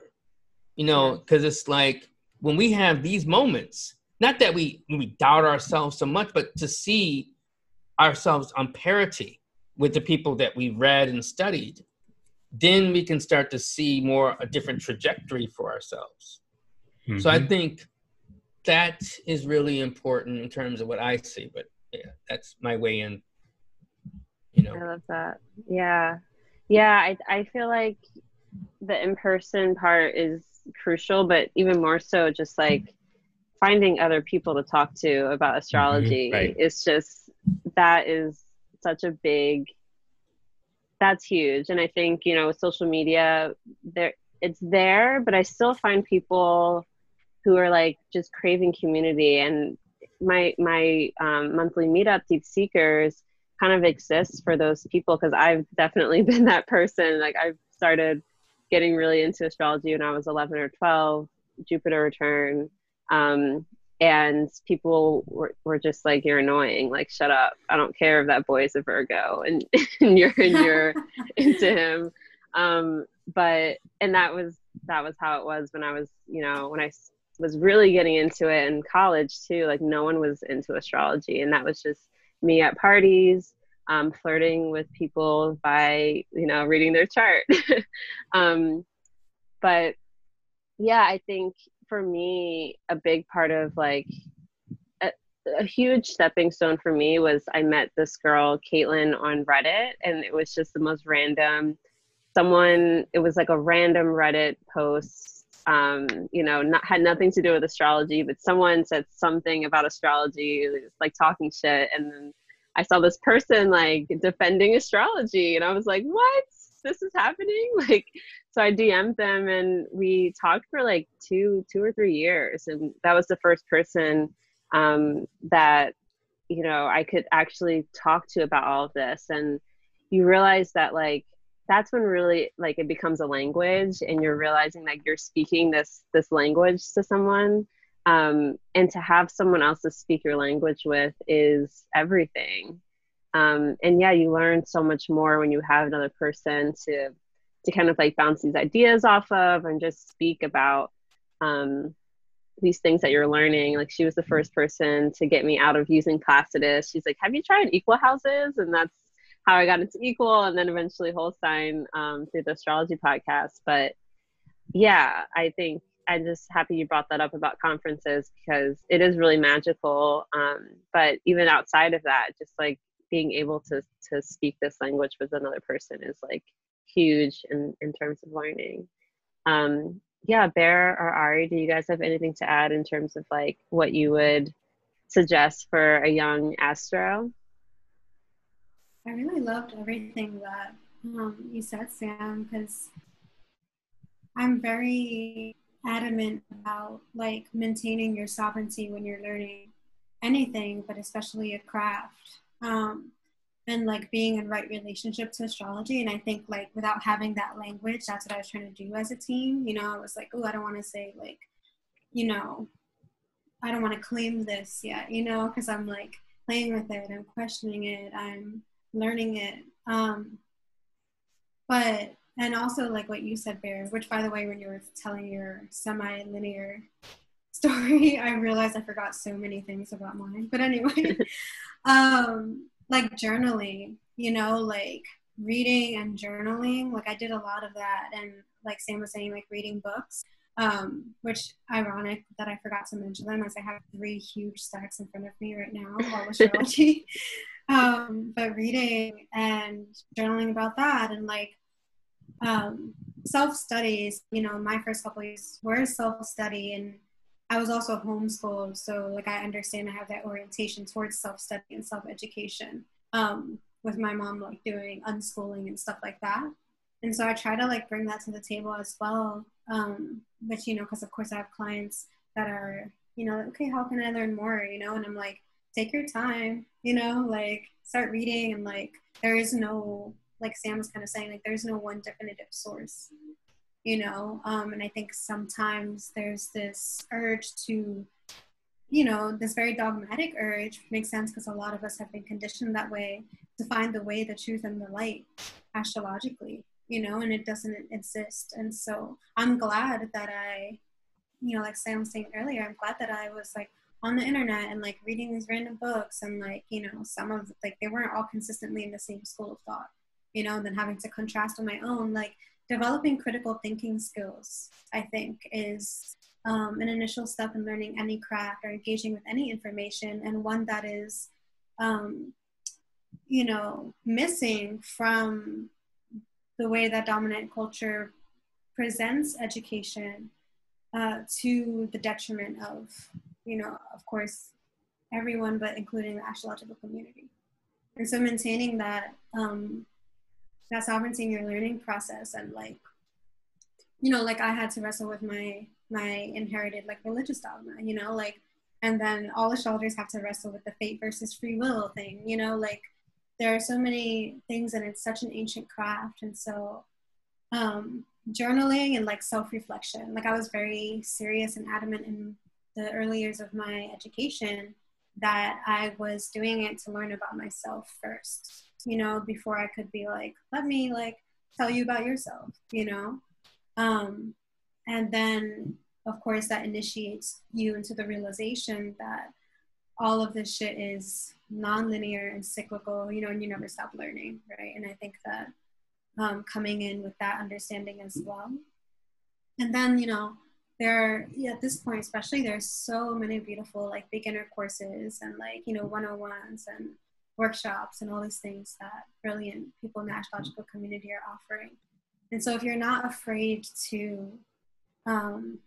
you know because it's like when we have these moments not that we we doubt ourselves so much but to see ourselves on parity with the people that we read and studied then we can start to see more a different trajectory for ourselves mm-hmm. so i mm-hmm. think that is really important in terms of what i see but yeah that's my way in you know i love that yeah yeah, I I feel like the in person part is crucial, but even more so, just like finding other people to talk to about mm-hmm, astrology. Mm-hmm, right. It's just that is such a big. That's huge, and I think you know social media there it's there, but I still find people who are like just craving community and my my um, monthly meetup deep seekers kind of exists for those people because I've definitely been that person. Like I've started getting really into astrology when I was 11 or 12, Jupiter return. Um, and people were, were just like, you're annoying. Like, shut up. I don't care if that boy is a Virgo and, and you're, and you're into him. Um, but, and that was, that was how it was when I was, you know, when I was really getting into it in college too. Like no one was into astrology and that was just me at parties, um, flirting with people by you know reading their chart. um, but yeah, I think for me, a big part of like a, a, huge stepping stone for me was I met this girl, Caitlin, on Reddit, and it was just the most random. Someone, it was like a random Reddit post um, you know, not, had nothing to do with astrology, but someone said something about astrology, like talking shit, and then I saw this person like defending astrology, and I was like, "What? This is happening!" Like, so I DM'd them, and we talked for like two, two or three years, and that was the first person um, that you know I could actually talk to about all of this, and you realize that like that's when really like it becomes a language and you're realizing that you're speaking this this language to someone. Um, and to have someone else to speak your language with is everything. Um, and yeah you learn so much more when you have another person to to kind of like bounce these ideas off of and just speak about um, these things that you're learning. Like she was the first person to get me out of using placidus. She's like have you tried equal houses? And that's how I got into Equal and then eventually Whole Sign um, through the astrology podcast. But yeah, I think I'm just happy you brought that up about conferences because it is really magical. Um, but even outside of that, just like being able to to speak this language with another person is like huge in in terms of learning. Um, yeah, Bear or Ari, do you guys have anything to add in terms of like what you would suggest for a young astro? I really loved everything that um, you said, Sam, because I'm very adamant about like maintaining your sovereignty when you're learning anything, but especially a craft. Um, and like being in right relationship to astrology. And I think like without having that language, that's what I was trying to do as a team. You know, I was like, oh, I don't want to say like, you know, I don't want to claim this yet, you know, because I'm like playing with it, I'm questioning it, I'm learning it. Um, but and also like what you said, Bear, which by the way, when you were telling your semi-linear story, I realized I forgot so many things about mine. But anyway, um, like journaling, you know, like reading and journaling. Like I did a lot of that, and like Sam was saying, like reading books. Um, which ironic that I forgot to mention them as I have three huge stacks in front of me right now, all astrology. Um, but reading and journaling about that and like um, self studies, you know, my first couple years were self study and I was also homeschooled, so like I understand I have that orientation towards self study and self education. Um, with my mom like doing unschooling and stuff like that, and so I try to like bring that to the table as well. Um, but you know, because of course I have clients that are you know okay, how can I learn more? You know, and I'm like, take your time. You know, like start reading and like there is no like Sam was kind of saying like there's no one definitive source you know? Um, and i think sometimes there's this urge to you know this very dogmatic urge makes sense because a lot of us have been conditioned that way to find the way the truth and the light astrologically you know? And it doesn't exist. And so i'm glad that i you know like sam was saying earlier i'm glad that i was like on the internet and like reading these random books and like you know some of like they weren't all consistently in the same school of thought you know and then having to contrast on my own like developing critical thinking skills, I think, is um, an initial step in learning any craft or engaging with any information, and one that is, um, you know, missing from the way that dominant culture presents education uh, to the detriment of, you know, of course, everyone, but including the astrological community. And so maintaining that um, that sovereignty in your learning process and like you know like i had to wrestle with my my inherited like religious dogma you know like and then all astrologers have to wrestle with the fate versus free will thing you know like there are so many things and it's such an ancient craft and so um journaling and like self-reflection like i was very serious and adamant in the early years of my education that i was doing it to learn about myself first you know, before I could be like, let me like tell you about yourself, you know? Um, and then, of course, that initiates you into the realization that all of this shit is nonlinear and cyclical, you know, and you never stop learning, right? And I think that um, coming in with that understanding as well. And then, you know, there are, yeah, at this point, especially, there's so many beautiful like beginner courses and like, you know, 101s and workshops and all these things that brilliant people in the astrological community are offering. And so if you're not afraid to, um,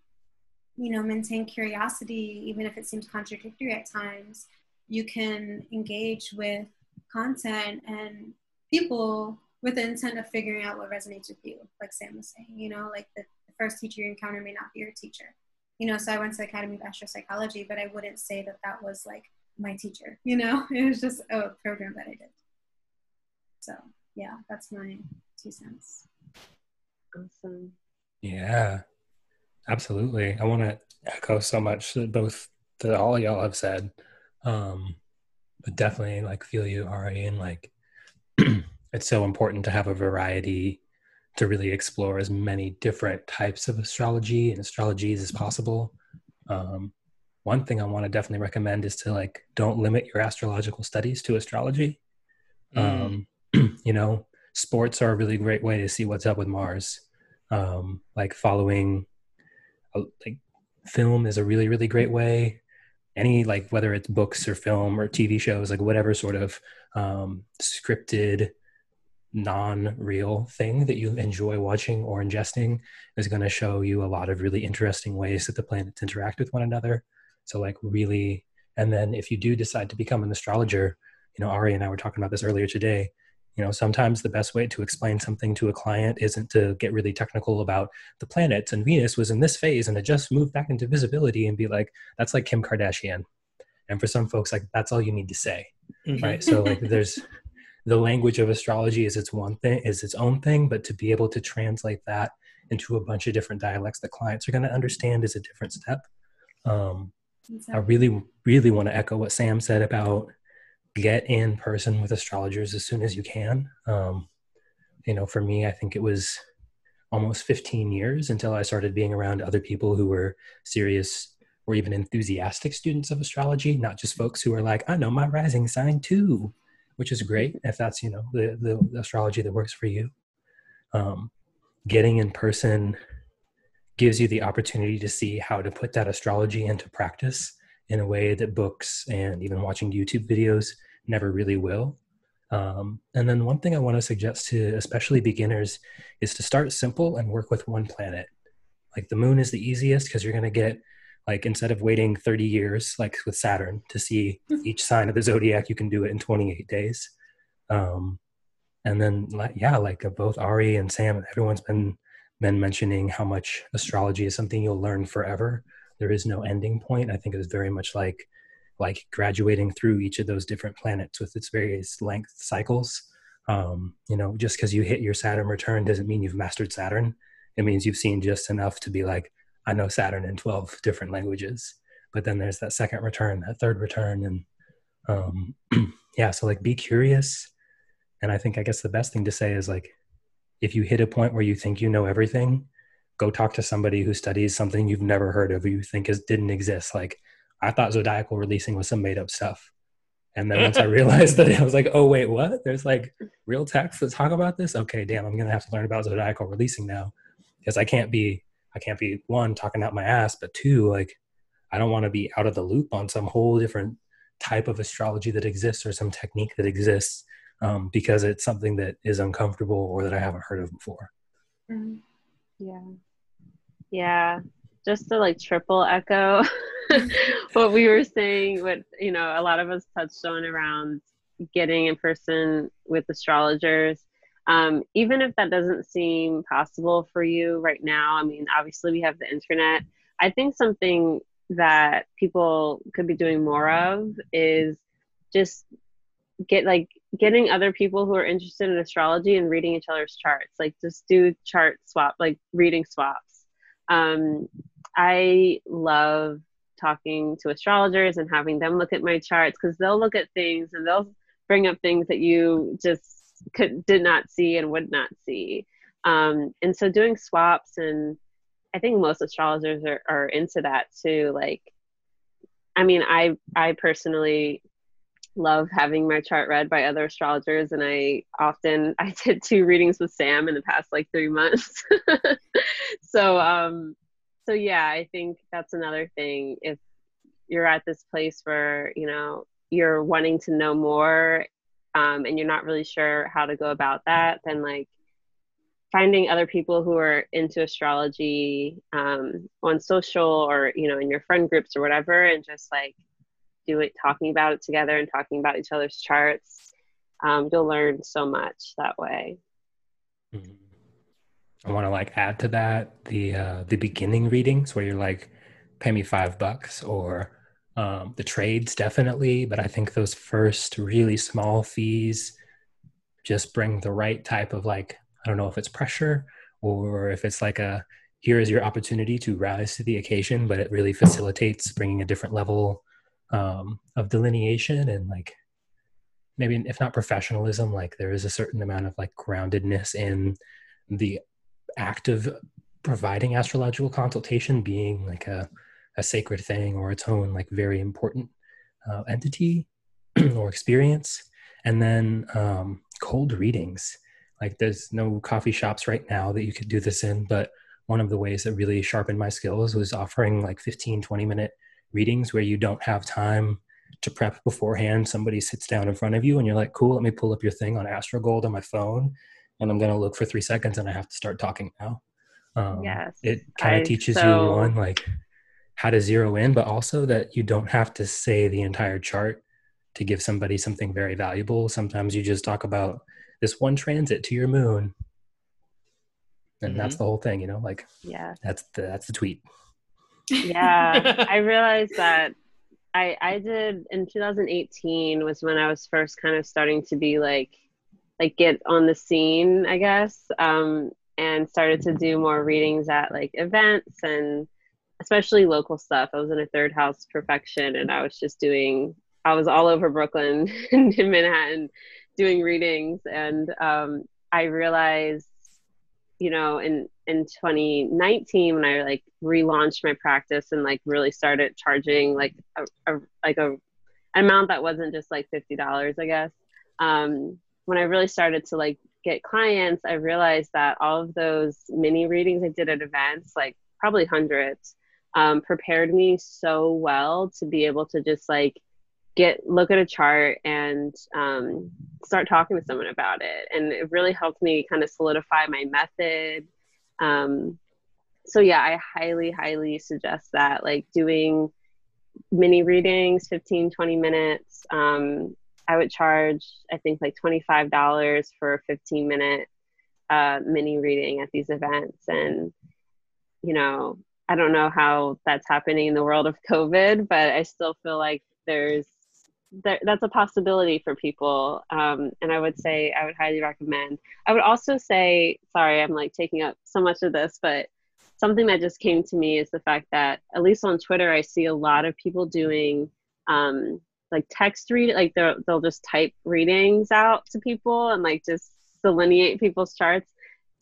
you know, maintain curiosity, even if it seems contradictory at times, you can engage with content and people with the intent of figuring out what resonates with you, like Sam was saying, you know, like the, the first teacher you encounter may not be your teacher. You know, so I went to the Academy of Astropsychology, but I wouldn't say that that was like my teacher, you know? It was just a program that I did. So, yeah, that's my two cents. Awesome. Yeah, absolutely. I want to echo so much that both that all y'all have said. Um, but definitely like feel you, Ari, and like it's so important to have a variety to really explore as many different types of astrology and astrologies as possible. Um, one thing I want to definitely recommend is to like don't limit your astrological studies to astrology. Mm. Um, you know, sports are a really great way to see what's up with Mars. Um, like following, uh, like film is a really really great way. Any like whether it's books or film or TV shows, like whatever sort of um, scripted non-real thing that you enjoy watching or ingesting is going to show you a lot of really interesting ways that the planets interact with one another so like really, and then if you do decide to become an astrologer, you know, Ari and I were talking about this earlier today. You know, sometimes the best way to explain something to a client isn't to get really technical about the planets and Venus was in this phase and it just moved back into visibility and be like, that's like Kim Kardashian. And for some folks, like that's all you need to say. Mm-hmm. Right. So like there's the language of astrology is its one thing is its own thing but to be able to translate that into a bunch of different dialects that clients are going to understand is a different step. Um, exactly. i really really want to echo what sam said about get in person with astrologers as soon as you can. Um, you know for me i think it was almost 15 years until i started being around other people who were serious or even enthusiastic students of astrology not just folks who are like i know my rising sign too which is great if that's you know the, the astrology that works for you. Um, getting in person gives you the opportunity to see how to put that astrology into practice in a way that books and even watching youtube videos never really will. Um, and then one thing i want to suggest to especially beginners is to start simple and work with one planet. Like the moon is the easiest because you're going to get like instead of waiting 30 years like with saturn to see hmm. each sign of the zodiac you can do it in 28 days. Um, and then yeah like uh, both ari and sam everyone's been been mentioning how much astrology is something you'll learn forever. There is no ending point. I think it's very much like like graduating through each of those different planets with its various length cycles. Um, you know just because you hit your saturn return doesn't mean you've mastered saturn. It means you've seen just enough to be like I know Saturn in 12 different languages. But then there's that second return, that third return. And um, yeah, so like be curious. And I think, I guess the best thing to say is like, if you hit a point where you think you know everything, go talk to somebody who studies something you've never heard of you think is, didn't exist. Like, I thought zodiacal releasing was some made up stuff. And then once I realized that, I was like, oh, wait, what? There's like real texts that talk about this? Okay, damn, I'm going to have to learn about zodiacal releasing now because I can't be I can't be one talking out my ass, but two, like I don't want to be out of the loop on some whole different type of astrology that exists or some technique that exists um, because it's something that is uncomfortable or that I haven't heard of before. Mm-hmm. Yeah. Yeah. Just to like triple echo what we were saying, what, you know, a lot of us touched on around getting in person with astrologers um, even if that doesn't seem possible for you right now, I mean, obviously we have the internet. I think something that people could be doing more of is just get like getting other people who are interested in astrology and reading each other's charts. Like just do chart swap, like reading swaps. Um, I love talking to astrologers and having them look at my charts because they'll look at things and they'll bring up things that you just could did not see and would not see. Um, and so doing swaps and I think most astrologers are, are into that too. Like, I mean, I I personally love having my chart read by other astrologers, and I often I did two readings with Sam in the past like three months. so um, so yeah, I think that's another thing. If you're at this place where you know you're wanting to know more um, and you're not really sure how to go about that, then like finding other people who are into astrology um, on social or you know in your friend groups or whatever, and just like do it, talking about it together and talking about each other's charts. Um, you'll learn so much that way. Mm-hmm. I want to like add to that the uh, the beginning readings where you're like, pay me five bucks or um, the trades definitely, but I think those first really small fees just bring the right type of like, I don't know if it's pressure or if it's like a here is your opportunity to rise to the occasion, but it really facilitates bringing a different level um, of delineation and like maybe if not professionalism, like there is a certain amount of like groundedness in the act of providing astrological consultation being like a a sacred thing or its own like very important uh, entity or experience. And then um, cold readings. Like there's no coffee shops right now that you could do this in but one of the ways that really sharpened my skills was offering like 15 20 minute readings where you don't have time to prep beforehand. Somebody sits down in front of you and you're like cool let me pull up your thing on astrogold on my phone and i'm going to look for three seconds and i have to start talking now. Um, yes. it kind of teaches so... you one like how to zero in, but also that you don't have to say the entire chart to give somebody something very valuable. Sometimes you just talk about this one transit to your moon. And mm-hmm. that's the whole thing, you know, like yeah, that's the that's the tweet. Yeah. I realized that I I did in 2018 was when I was first kind of starting to be like like get on the scene, I guess, um, and started to do more readings at like events and especially local stuff. I was in a third house profection and I was just doing, I was all over Brooklyn and in Manhattan doing readings. And um, I realized, you know, in, in 2019, when I like relaunched my practice and like really started charging like a, a like a an amount that wasn't just like $50, I guess. Um, when I really started to like get clients, I realized that all of those mini readings I did at events, like probably hundreds, um, prepared me so well to be able to just like get look at a chart and um, start talking to someone about it. And it really helped me kind of solidify my method. Um, so yeah i highly highly suggest that like doing mini readings 15 20 minutes. Um, i would charge i think like $25 for a 15 minute uh, mini reading at these events. And you know I don't know how that's happening in the world of COVID, but I still feel like there's there, that's a possibility for people. Um, and I would say I would highly recommend. I would also say, sorry, I'm like taking up so much of this, but something that just came to me is the fact that at least on Twitter, I see a lot of people doing um, like text read, like they'll they'll just type readings out to people and like just delineate people's charts.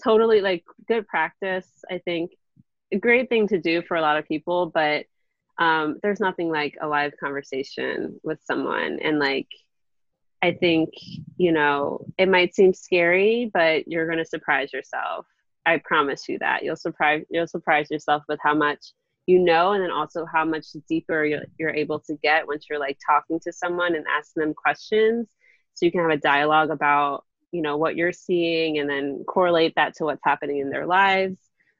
Totally like good practice, I think a great thing to do for a lot of people, but um, there's nothing like a live conversation with someone. And like, I think, you know, it might seem scary, but you're going to surprise yourself. I promise you that you'll surprise, you'll surprise yourself with how much you know, and then also how much deeper you're, you're able to get once you're like talking to someone and asking them questions. So you can have a dialogue about, you know, what you're seeing and then correlate that to what's happening in their lives.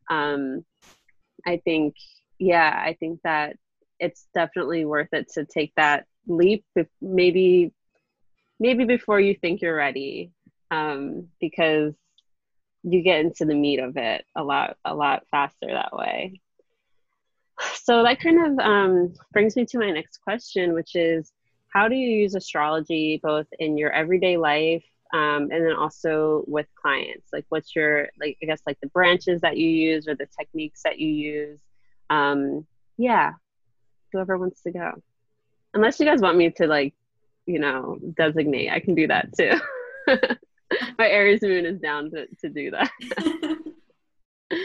Um, I think, yeah, I think that it's definitely worth it to take that leap. Maybe, maybe before you think you're ready, um, because you get into the meat of it a lot, a lot faster that way. So that kind of um, brings me to my next question, which is, how do you use astrology both in your everyday life um, and then also with clients like what's your like i guess like the branches that you use or the techniques that you use um, yeah whoever wants to go. Unless you guys want me to like you know designate i can do that too. My aries moon is down to, to do that.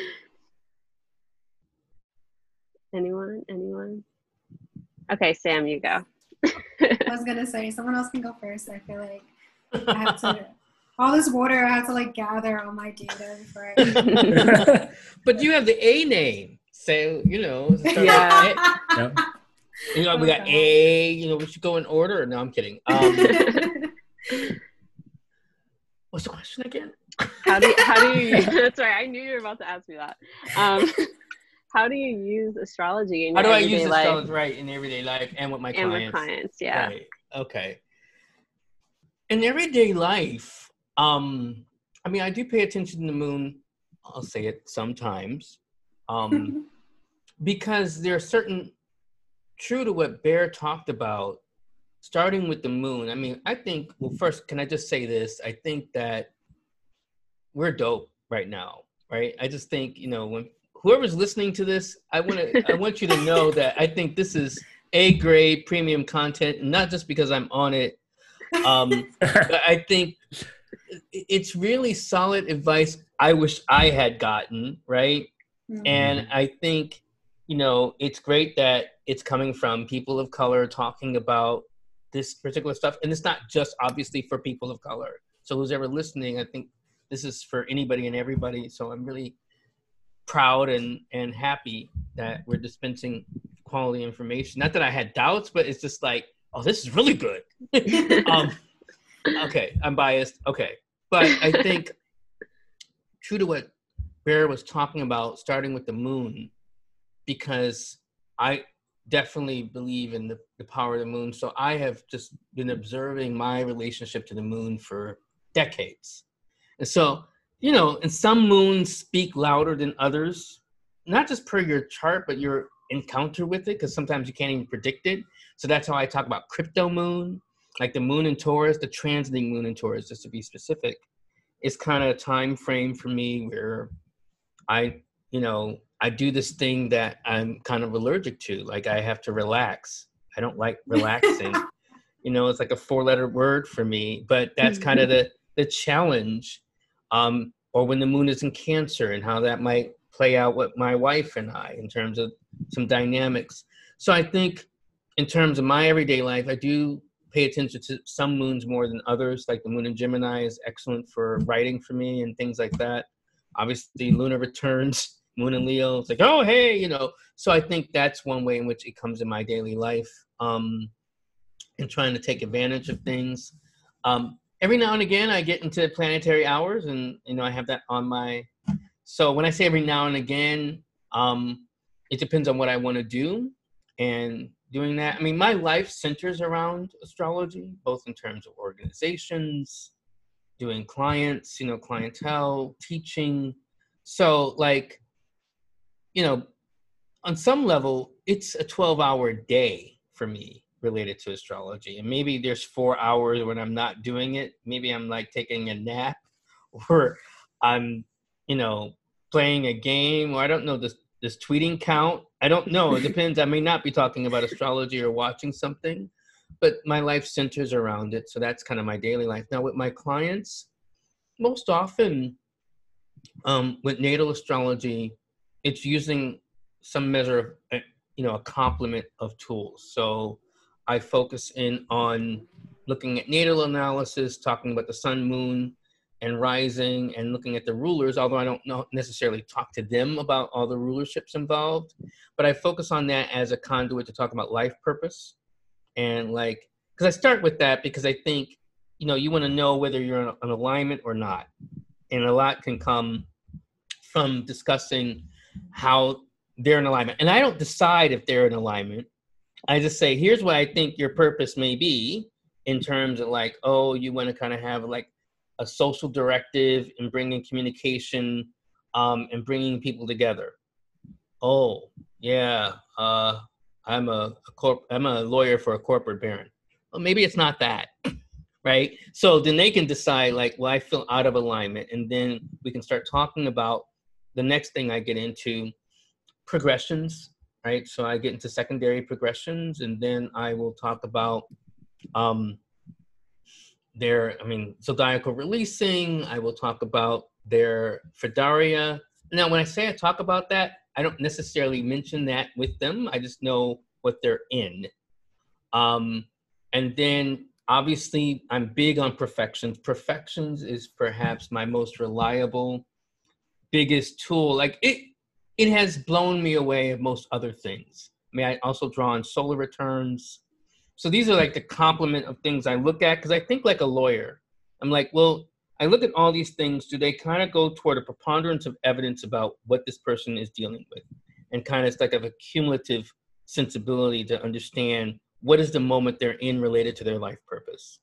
Anyone? Anyone? Okay sam you go. I was gonna say someone else can go first i feel like I have to all this water. I have to like gather all my data before. I... but you have the A name, so you know. Yeah. Yep. You know, we got A. You know, we should go in order. No, I'm kidding. Um, what's the question again? How do you, how do you? That's right. I knew you were about to ask me that. Um, how do you use astrology in your how do I use life? astrology right in everyday life and with my and clients? with clients, yeah. Right. Okay in everyday life, um, I mean, I do pay attention to the moon. I'll say it sometimes, um, because there are certain true to what Bear talked about. Starting with the moon, I mean, I think. Well, first, can I just say this? I think that we're dope right now, right? I just think you know when whoever's listening to this, I want to, I want you to know that I think this is a grade premium content, not just because I'm on it um, I think it's really solid advice. I wish I had gotten right, mm-hmm. and I think you know it's great that it's coming from people of color talking about this particular stuff, and it's not just obviously for people of color. So who's ever listening, I think this is for anybody and everybody. So I'm really proud and and happy that we're dispensing quality information. Not that I had doubts, but it's just like oh, this is really good. um, okay, I'm biased. Okay, but I think true to what Bear was talking about, starting with the moon, because I definitely believe in the, the power of the moon. So I have just been observing my relationship to the moon for decades. And so, you know, and some moons speak louder than others, not just per your chart, but your encounter with it, because sometimes you can't even predict it. So that's how I talk about crypto moon. like the moon in Taurus, the transiting moon in Taurus, just to be specific, is kind of a time frame for me where I, you know, I do this thing that I'm kind of allergic to. Like I have to relax. I don't like relaxing. you know, it's like a four letter word for me, but that's kind of the, the challenge. Um, or when the moon is in Cancer and how that might play out with my wife and I in terms of some dynamics. So I think in terms of my everyday life, I do pay attention to some moons more than others. Like the moon in Gemini is excellent for writing for me and things like that. Obviously, lunar returns, moon in Leo. It's like, oh, hey, you know. So I think that's one way in which it comes in my daily life um, and trying to take advantage of things. Um, every now and again, I get into planetary hours, and you know, I have that on my. So when I say every now and again, um, it depends on what I want to do, and doing that. I mean, my life centers around astrology, both in terms of organizations, doing clients, you know, clientele, teaching. So, like, you know, on some level, it's a 12 hour day for me related to astrology. And maybe there's four hours when I'm not doing it. Maybe I'm like taking a nap or I'm, you know, playing a game or I don't know this does tweeting count? I don't know. It depends. I may not be talking about astrology or watching something, but my life centers around it. So that's kind of my daily life. Now, with my clients, most often um, with natal astrology, it's using some measure of, eh, you know, a complement of tools. So I focus in on looking at natal analysis, talking about the sun, moon, and rising and looking at the rulers, although I don't know necessarily talk to them about all the rulerships involved, but I focus on that as a conduit to talk about life purpose. And like, because I start with that because I think, you know, you want to know whether you're in an alignment or not. And a lot can come from discussing how they're in alignment. And I don't decide if they're in alignment. I just say, here's what I think your purpose may be in terms of like, oh, you want to kind of have like a social directive and bringing communication um, and bringing people together. Oh, yeah, uh, I'm a, a corp- I'm a lawyer for a corporate baron. Well, maybe it's not that, right? So then they can decide like, well, I feel out of alignment, and then we can start talking about the next thing I get into progressions, right? So I get into secondary progressions, and then I will talk about um, their, I mean, zodiacal releasing. I will talk about their firdaria. Now, when I say I talk about that, I don't necessarily mention that with them. I just know what they're in. Um, and then obviously, I'm big on profections. Profections is perhaps my most reliable, biggest tool. Like it, it has blown me away of most other things. I mean, I also draw on solar returns. So these are like the complement of things I look at because I think like a lawyer. I'm like, well, I look at all these things. Do they kind of go toward a preponderance of evidence about what this person is dealing with, and kind of like of a cumulative sensibility to understand what is the moment they're in related to their life purpose.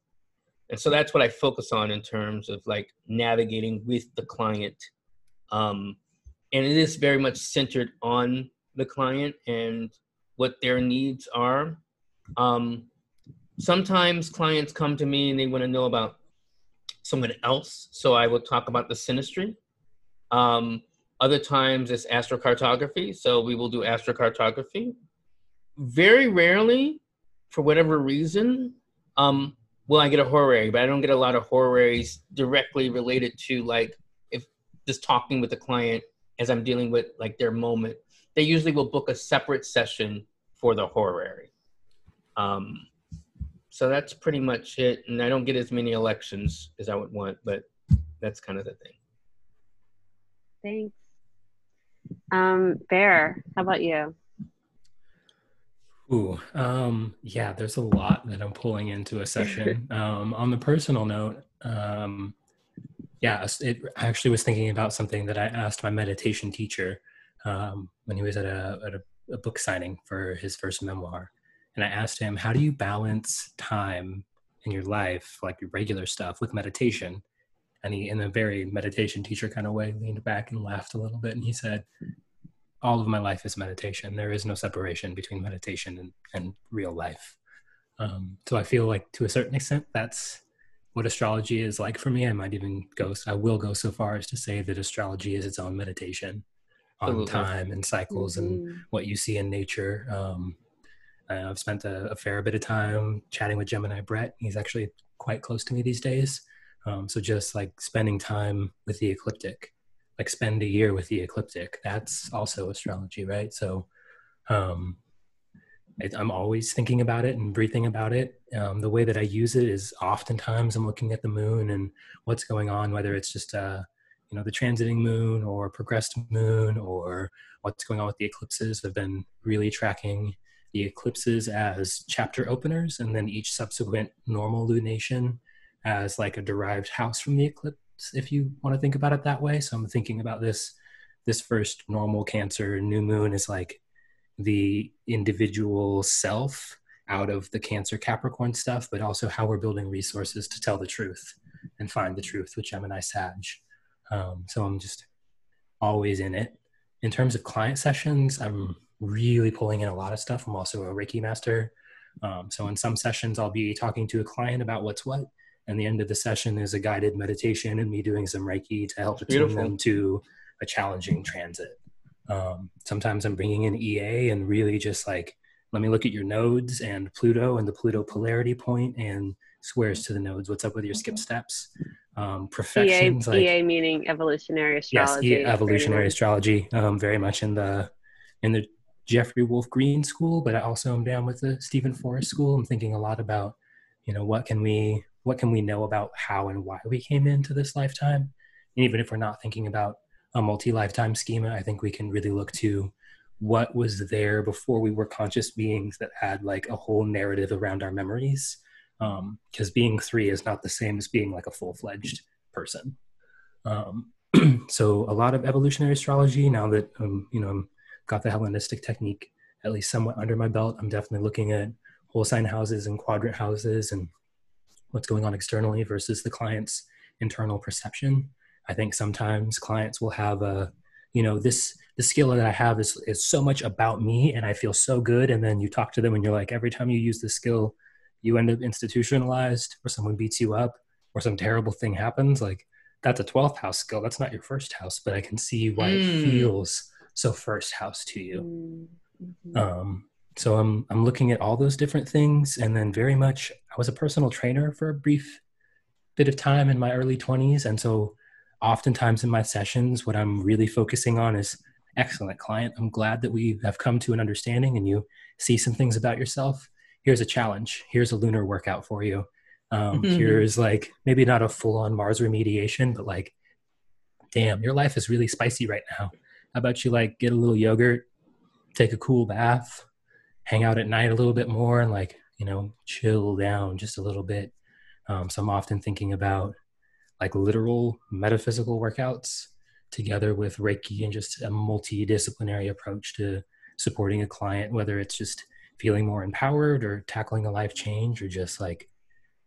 And so that's what I focus on in terms of like navigating with the client. Um, and it is very much centered on the client and what their needs are um, sometimes clients come to me and they want to know about someone else, so I will talk about the synastry. Um, other times it's astrocartography, so we will do astrocartography. Very rarely, for whatever reason, um, will I get a horary, but I don't get a lot of horaries directly related to like if just talking with the client as I'm dealing with like their moment. They usually will book a separate session for the horary. Um, so that's pretty much it. And I don't get as many elections as I would want, but that's kind of the thing. Thanks. Um, Bear, how about you? Ooh, um, yeah, there's a lot that I'm pulling into a session. um, on the personal note, um, yeah, it, I actually was thinking about something that I asked my meditation teacher um, when he was at a, at a, a book signing for his first memoir and I asked him, How do you balance time in your life, like your regular stuff, with meditation? And he, in a very meditation teacher kind of way, leaned back and laughed a little bit. And he said, All of my life is meditation. There is no separation between meditation and, and real life. Um, so I feel like to a certain extent, that's what astrology is like for me. I might even go, I will go so far as to say that astrology is its own meditation on Absolutely. time and cycles mm-hmm. and what you see in nature. Um, I've spent a, a, fair bit of time chatting with Gemini Brett. He's actually quite close to me these days. Um, so just like spending time with the ecliptic, like spend a year with the ecliptic, that's also astrology, right? So um, I'm always thinking about it and breathing about it. Um, the way that I use it is oftentimes I'm looking at the moon and what's going on, whether it's just uh, you know the transiting moon or progressed moon or what's going on with the eclipses. I've been really tracking the eclipses as chapter openers, and then each subsequent normal lunation as like a derived house from the eclipse. If you want to think about it that way, so I'm thinking about this. This first normal Cancer new moon is like the individual self out of the Cancer Capricorn stuff, but also how we're building resources to tell the truth and find the truth with Gemini Sag. Um, so I'm just always in it. In terms of client sessions, I'm really pulling in a lot of stuff. I'm also a Reiki master. Um, so in some sessions, I'll be talking to a client about what's what. And the end of the session is a guided meditation and me doing some Reiki to help attune them to a challenging transit. Um, sometimes I'm bringing in EA and really just like, let me look at your nodes and Pluto and the Pluto polarity point and squares to the nodes. What's up with your skip steps? Um, profections. EA, like, EA meaning evolutionary astrology. Yes, EA, evolutionary astrology. Um, very much in the in the Jeffrey Wolf Green school, but I also am down with the Steven Forrest school. I'm thinking a lot about, you know, what can we what can we know about how and why we came into this lifetime, and even if we're not thinking about a multi-lifetime schema, I think we can really look to what was there before we were conscious beings that had like a whole narrative around our memories. Because um, being three is not the same as being like a full-fledged person. Um, so a lot of evolutionary astrology. Now that um, you know, I'm got the Hellenistic technique at least somewhat under my belt. I'm definitely looking at whole sign houses and quadrant houses and what's going on externally versus the client's internal perception. I think sometimes clients will have a, you know, this the skill that I have is is so much about me and I feel so good. And then you talk to them and you're like, every time you use this skill, you end up institutionalized or someone beats you up or some terrible thing happens. Like that's a 12th house skill. That's not your first house, but I can see why mm. it feels so first house to you. Mm-hmm. Um, so I'm I'm looking at all those different things, and then very much I was a personal trainer for a brief bit of time in my early 20s, and so oftentimes in my sessions, what I'm really focusing on is excellent client. I'm glad that we have come to an understanding and you see some things about yourself. Here's a challenge. Here's a lunar workout for you. Um, mm-hmm. Here's like maybe not a full on Mars remediation, but like, damn, your life is really spicy right now. How about you like get a little yogurt, take a cool bath, hang out at night a little bit more, and like, you know, chill down just a little bit. Um, so I'm often thinking about like literal metaphysical workouts together with Reiki and just a multidisciplinary approach to supporting a client, whether it's just feeling more empowered or tackling a life change or just like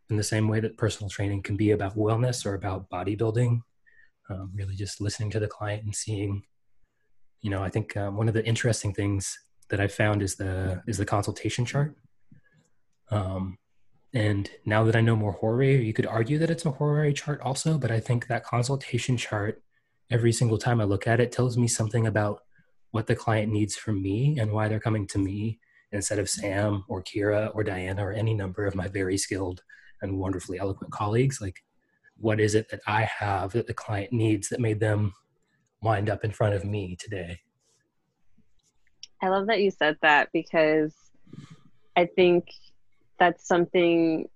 in the same way that personal training can be about wellness or about bodybuilding, um, really just listening to the client and seeing, you know, I think um, one of the interesting things that I found is the is the consultation chart. Um, and now that I know more horary, you could argue that it's a horary chart also, but I think that consultation chart, every single time I look at it, tells me something about what the client needs from me and why they're coming to me instead of Sam or Kirah or Diana or any number of my very skilled and wonderfully eloquent colleagues. Like, what is it that I have that the client needs that made them wind up in front of me today? I love that you said that because I think that's something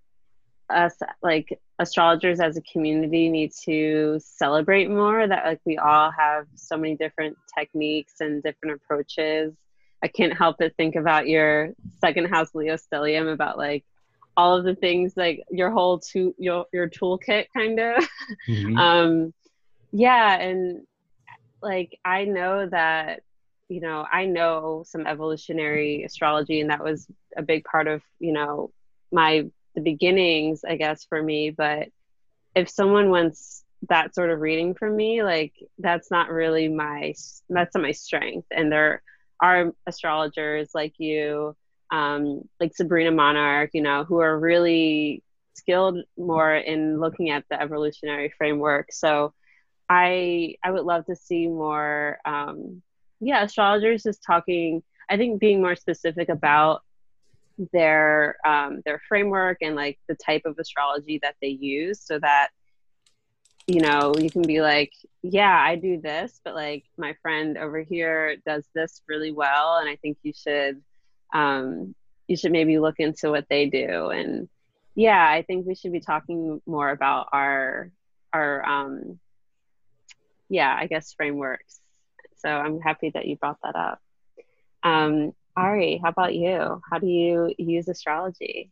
us like astrologers as a community need to celebrate more that like we all have so many different techniques and different approaches i can't help but think about your second house leo stellium about like all of the things like your whole to your your toolkit kind of mm-hmm. um yeah and like i know that you know, I know some evolutionary astrology, and that was a big part of, you know, my the beginnings, I guess, for me. But if someone wants that sort of reading from me, like that's not really my that's not my strength. And there are astrologers like you um, like Sabrina Monarch, you know, who are really skilled more in looking at the evolutionary framework. So I I would love to see more um, yeah, astrologers just talking, I think being more specific about their um, their framework and like the type of astrology that they use so that you know you can be like yeah i do this but like my friend over here does this really well and i think you should um, you should maybe look into what they do. And yeah i think we should be talking more about our our um yeah i guess frameworks. So i'm happy that you brought that up. Um ari how about you? How do you use astrology?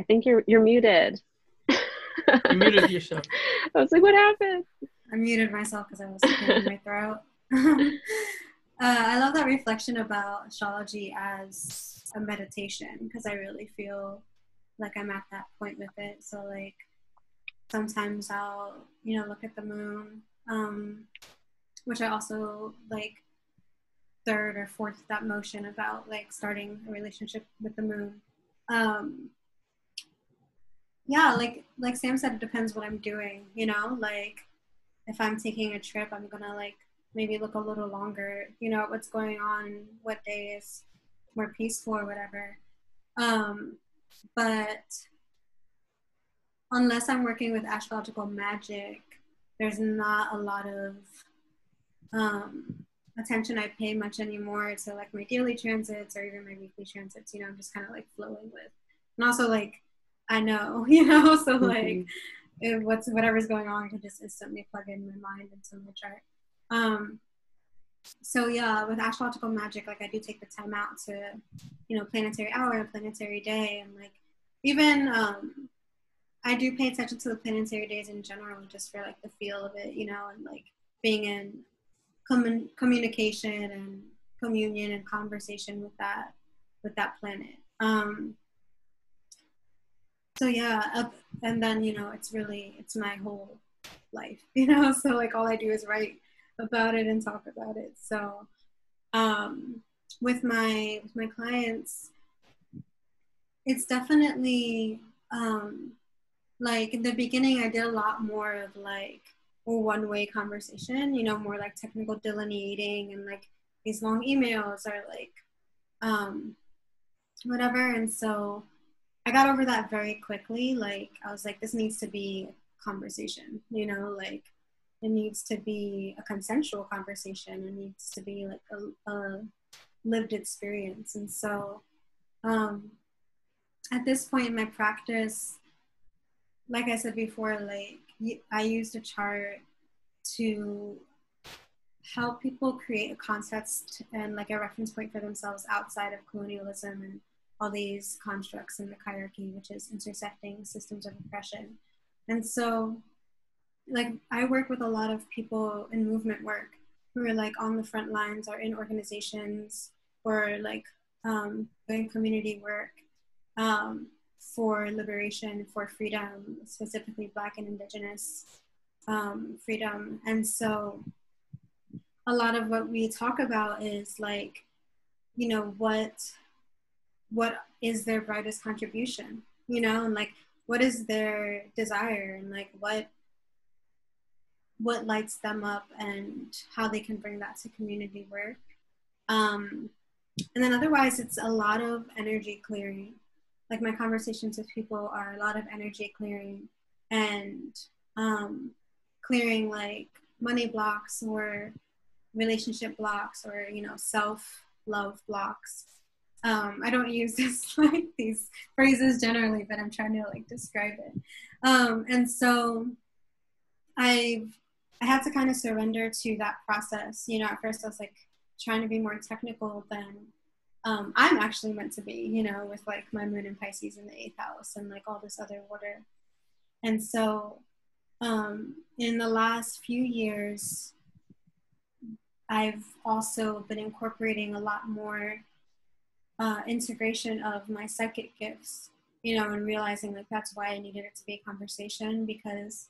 I think you're you're muted. You muted yourself. I was like what happened? I muted myself because i was clearing my throat. Uh, I love that reflection about astrology as a meditation because I really feel like I'm at that point with it. So like sometimes I'll you know look at the moon, um, which I also like third or fourth that motion about like starting a relationship with the moon. Um, yeah, like like Sam said, it depends what I'm doing. You know, like if I'm taking a trip, I'm gonna like maybe look a little longer, you know, what's going on, what day is more peaceful or whatever. Um, but unless I'm working with astrological magic, there's not a lot of um, attention I pay much anymore to like my daily transits or even my weekly transits. You know, I'm just kind of like flowing with, and also like I know, you know, so like mm-hmm. what's whatever's going on, I can just instantly plug in my mind into my chart. Um, so yeah, with astrological magic, like I do take the time out to, you know, planetary hour and planetary day, and like even um, I do pay attention to the planetary days in general, just for like the feel of it, you know, and like being in com- communication and communion and conversation with that with that planet. Um, so yeah, up, and then you know, it's really it's my whole life, you know. So like all I do is write about it and talk about it. So um, with my with my clients, it's definitely um, like in the beginning. I did a lot more of like one way conversation. You know, more like technical delineating and like these long emails or like um, whatever. And so I got over that very quickly. Like I was like, this needs to be conversation. You know, like it needs to be a consensual conversation it needs to be like a, a lived experience and so um, at this point in my practice like i said before like i used a chart to help people create a context and like a reference point for themselves outside of colonialism and all these constructs in the hierarchy which is intersecting systems of oppression. And so like I work with a lot of people in movement work who are like on the front lines or in organizations or like um, doing community work. Um, for liberation, for freedom, specifically Black and Indigenous um, freedom. And so a lot of what we talk about is like, you know, what what is their brightest contribution, you know, and like what is their desire and like what what lights them up and how they can bring that to community work. Um, and then otherwise, it's a lot of energy clearing. Like my conversations with people are a lot of energy clearing and um, clearing like money blocks or relationship blocks or you know self love blocks. Um, I don't use this like these phrases generally, but I'm trying to like describe it. Um, and so I've I had to kind of surrender to that process. You know, at first I was like trying to be more technical than um, I'm actually meant to be, you know, with like my moon and Pisces in the eighth house and like all this other water. And so um, in the last few years, I've also been incorporating a lot more uh, integration of my psychic gifts, you know, and realizing like that's why I needed it to be a conversation because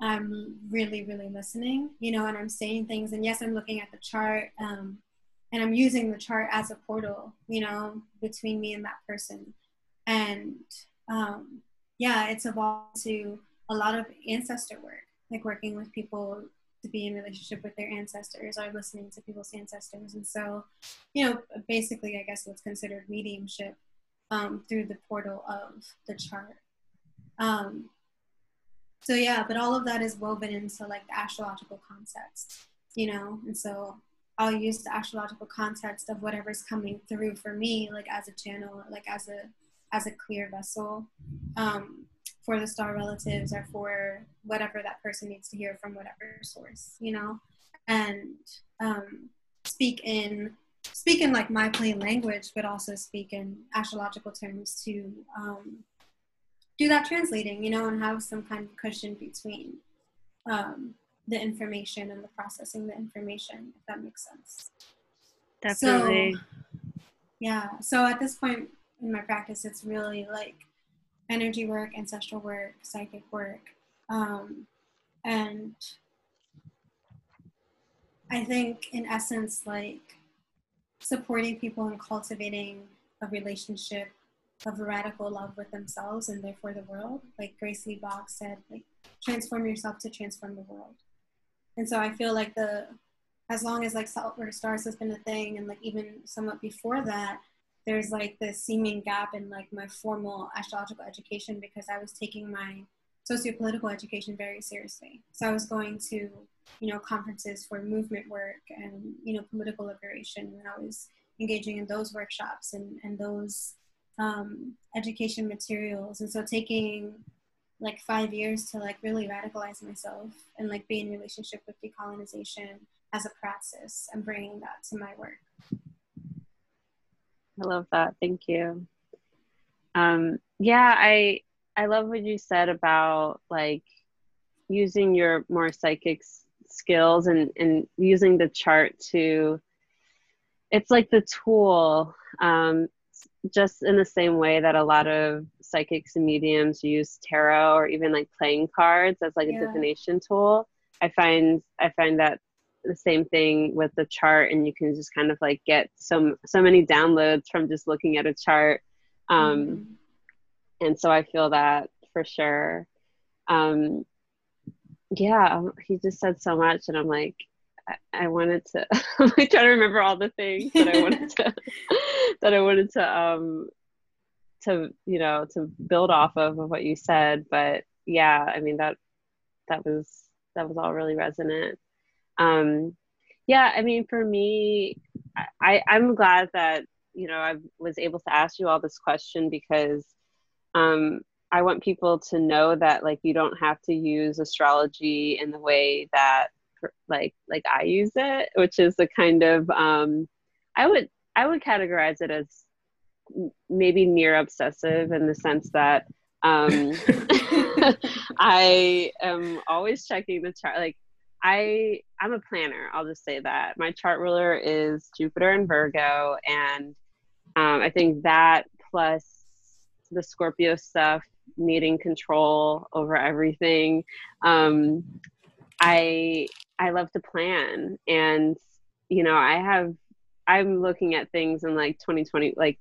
I'm really, really listening, you know, and I'm saying things. And yes, I'm looking at the chart um, and I'm using the chart as a portal, you know, between me and that person. And um, yeah, it's evolved to a lot of ancestor work, like working with people to be in relationship with their ancestors or listening to people's ancestors. And so, you know, basically, I guess what's considered mediumship um, through the portal of the chart. Um, so yeah, but all of that is woven into like the astrological context, you know, and so I'll use the astrological context of whatever's coming through for me, like as a channel, like as a as a clear vessel um, for the star relatives or for whatever that person needs to hear from whatever source, you know, and um, speak in speak in like my plain language, but also speak in astrological terms to um, do that translating, you know, and have some kind of cushion between um, the information and the processing the information, if that makes sense. Definitely. So, yeah. So at this point in my practice, it's really like energy work, ancestral work, psychic work. Um, and I think, in essence, like supporting people and cultivating a relationship of radical love with themselves and therefore the world. Like Grace Lee said, like transform yourself to transform the world. And so I feel like the as long as like saltwater stars has been a thing and like even somewhat before that, there's like this seeming gap in like my formal astrological education because I was taking my sociopolitical education very seriously. So I was going to, you know, conferences for movement work and, you know, political liberation and I was engaging in those workshops and, and those um, education materials. And so taking like five years to like really radicalize myself and like be in relationship with decolonization as a praxis and bringing that to my work. I love that. Thank you. Um, yeah, I I love what you said about like using your more psychic skills and and using the chart to it's like the tool um, just in the same way that a lot of psychics and mediums use tarot or even like playing cards as like yeah. a divination tool i find i find that the same thing with the chart and you can just kind of like get some so many downloads from just looking at a chart um mm-hmm. and so i feel that for sure um yeah he just said so much and i'm like I wanted to I'm trying to remember all the things that I wanted to that I wanted to um to you know to build off of, of what you said but yeah I mean that that was that was all really resonant. Um yeah I mean for me I I'm glad that you know I was able to ask you all this question because um I want people to know that like you don't have to use astrology in the way that like like I use it, which is a kind of um, I would I would categorize it as maybe near obsessive in the sense that um, I am always checking the chart. Like I I'm a planner. I'll just say that my chart ruler is Jupiter and Virgo, and um, I think that plus the Scorpio stuff, needing control over everything. Um, I I love to plan and you know, I have I'm looking at things in like 2020 like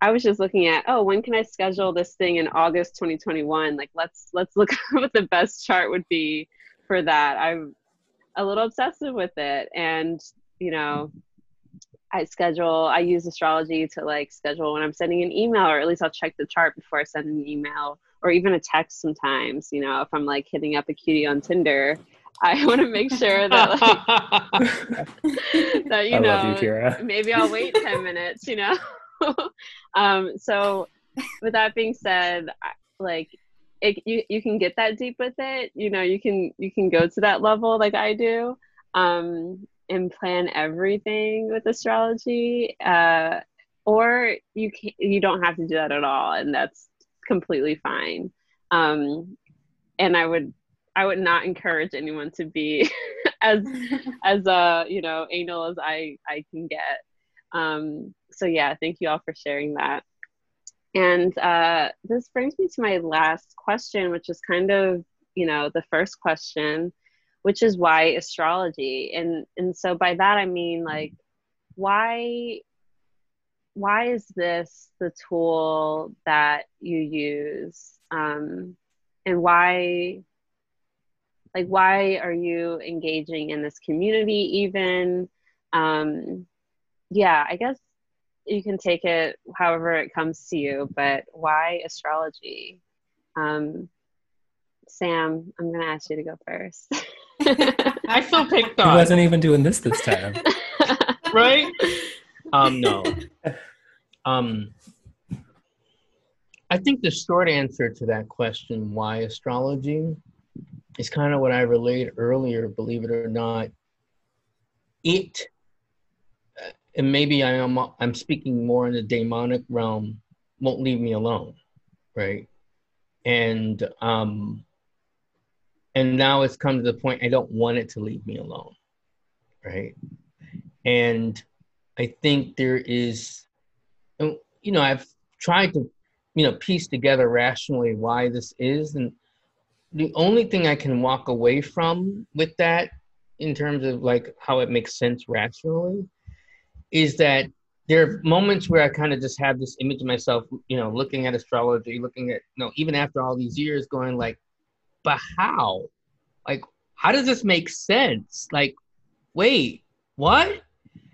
I was just looking at, oh, when can I schedule this thing in August 2021? Like let's let's look what the best chart would be for that. I'm a little obsessive with it and, you know, I schedule I use astrology to like schedule when I'm sending an email or at least I'll check the chart before I send an email or even a text sometimes, you know, if I'm like hitting up a cutie on Tinder, I want to make sure that like that you I know you, maybe I'll wait 10 minutes, you know. um so with that being said, like it, you you can get that deep with it, you know, you can you can go to that level like I do. Um and plan everything with astrology uh or you can you don't have to do that at all and that's completely fine um and i would I would not encourage anyone to be as as uh you know anal as I I can get. Um, so yeah, thank you all for sharing that. And uh, this brings me to my last question, which is kind of you know the first question which is why astrology and and so by that i mean like why why is this the tool that you use um, and why like why are you engaging in this community even? Um, yeah i guess you can take it however it comes to you but why astrology? Um, sam i'm going to ask you to go first. I feel picked on. I wasn't even doing this this time. Right? Um no. Um i think the short answer to that question why astrology is kind of what i relayed earlier believe it or not it and maybe I am I'm speaking more in the demonic realm, won't leave me alone, right? And um, and now it's come to the point I don't want it to leave me alone, right? And I think there is, you know, I've tried to, you know, piece together rationally why this is, and the only thing I can walk away from with that, in terms of like how it makes sense rationally, is that there are moments where I kind of just have this image of myself, you know, looking at astrology, looking at, you know, even after all these years, going like, but how? Like, how does this make sense? Like, wait, what?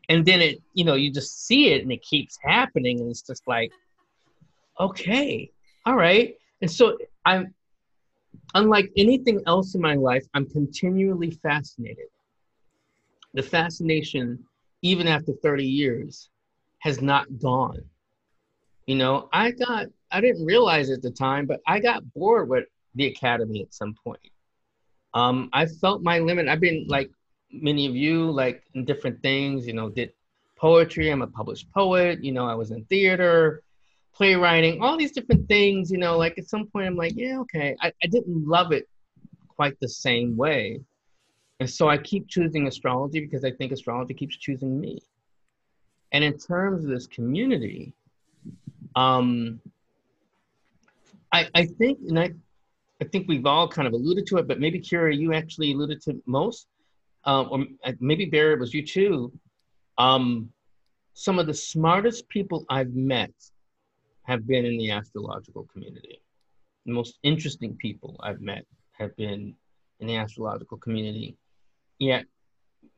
And then it, you know, you just see it and it keeps happening. And it's just like, okay, all right. And so I'm, unlike anything else in my life, I'm continually fascinated. The fascination even after 30 years, has not gone. You know, I got, I didn't realize at the time, but I got bored with the academy at some point. Um, I felt my limit. I've been like many of you, like in different things, you know, did poetry. I'm a published poet. You know, I was in theater, playwriting, all these different things. You know, like at some point, I'm like, yeah, okay. I, I didn't love it quite the same way. And so I keep choosing astrology because I think astrology keeps choosing me. And in terms of this community, um, I, I think, and I, I think we've all kind of alluded to it, but maybe Kirah, you actually alluded to most, um, or maybe Barry, it was you too. Um, some of the smartest people I've met have been in the astrological community. The most interesting people I've met have been in the astrological community. Yet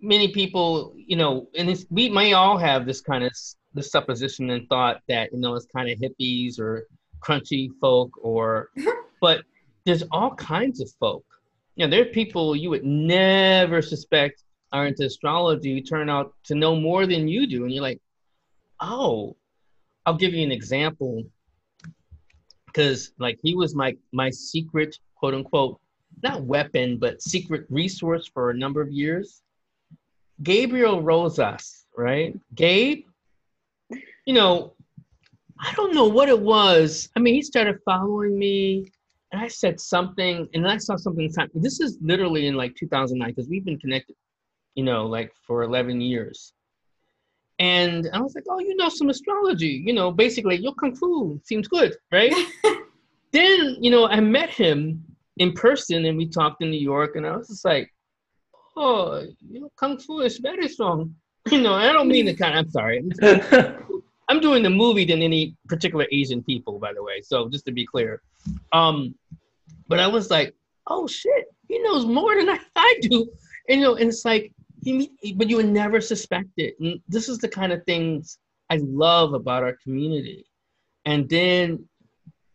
many people you know and it's, we may all have this kind of this supposition and thought that you know it's kind of hippies or crunchy folk or but there's all kinds of folk. You know there are people you would never suspect are into astrology. Who turn out to know more than you do and you're like oh i'll give you an example because like he was my my secret quote unquote not weapon, but secret resource for a number of years. Gabriel Rosas, right? Gabe, you know, I don't know what it was. I mean, he started following me, and I said something, and I saw something. This is literally in like 2009 because we've been connected, you know, like for 11 years. And I was like, oh, you know some astrology, you know, basically your kung fu seems good, right? then, you know, I met him in person and we talked in New York and I was just like, oh, you know, Kung Fu is very strong. You know, I don't mean the kind, I'm sorry. I'm doing the movie than any particular Asian people, by the way. So just to be clear. Um, but I was like, oh shit, he knows more than I, I do. And, you know, and it's like, he, but you would never suspect it. And this is the kind of things I love about our community. And then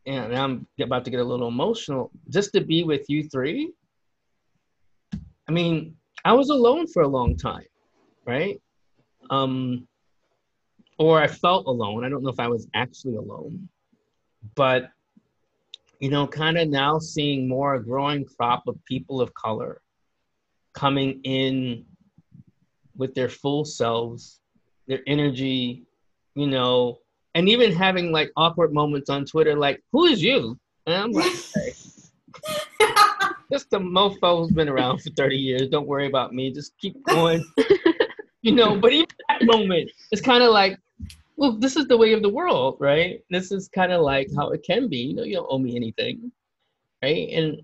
and I'm about to get a little emotional, just to be with you three. I mean, I was alone for a long time, right? Um, or I felt alone. I don't know if I was actually alone, but you know, kind of now seeing more a growing crop of people of color coming in with their full selves, their energy, you know, and even having like awkward moments on Twitter, like, who is you? And I'm like, hey, just a mofo who's been around for 30 years. Don't worry about me. Just keep going. you know, but even that moment, it's kind of like, well, this is the way of the world, right? This is kind of like how it can be. You know, you don't owe me anything, right? And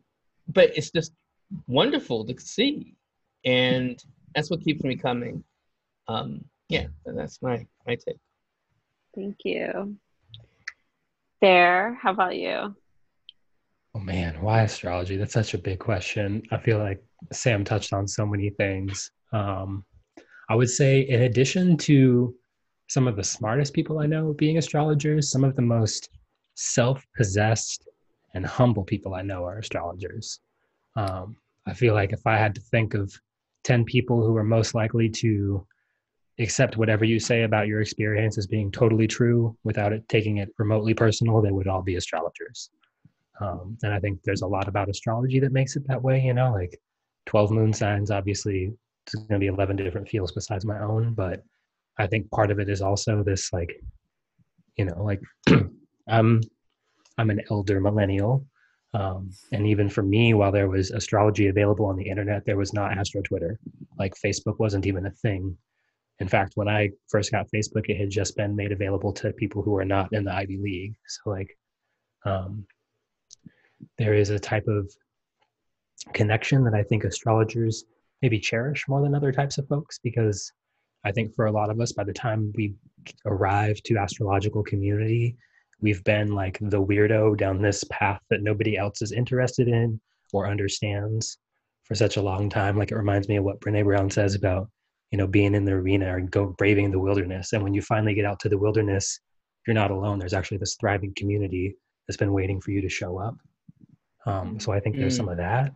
but it's just wonderful to see, and that's what keeps me coming. Um, yeah, that's my my take. Thank you. There, how about you? Oh man, why astrology? That's such a big question. I feel like Sam touched on so many things. Um, I would say, in addition to some of the smartest people I know being astrologers, some of the most self possessed and humble people I know are astrologers. Um, I feel like if I had to think of 10 people who are most likely to accept whatever you say about your experience as being totally true without it taking it remotely personal, they would all be astrologers. Um, and I think there's a lot about astrology that makes it that way, you know, like 12 moon signs, obviously, it's going to be 11 different fields besides my own. But I think part of it is also this, like, you know, like I'm, I'm an elder millennial. Um, and even for me, while there was astrology available on the internet, there was not Astro Twitter. Like Facebook wasn't even a thing. In fact, when I first got Facebook, it had just been made available to people who were not in the Ivy League. So, like, um, there is a type of connection that I think astrologers maybe cherish more than other types of folks because I think for a lot of us, by the time we arrive to astrological community, we've been like the weirdo down this path that nobody else is interested in or understands for such a long time. Like it reminds me of what Brene Brown says about, you know, being in the arena or go braving the wilderness. And when you finally get out to the wilderness, you're not alone. There's actually this thriving community that's been waiting for you to show up. Um, so I think there's mm. some of that.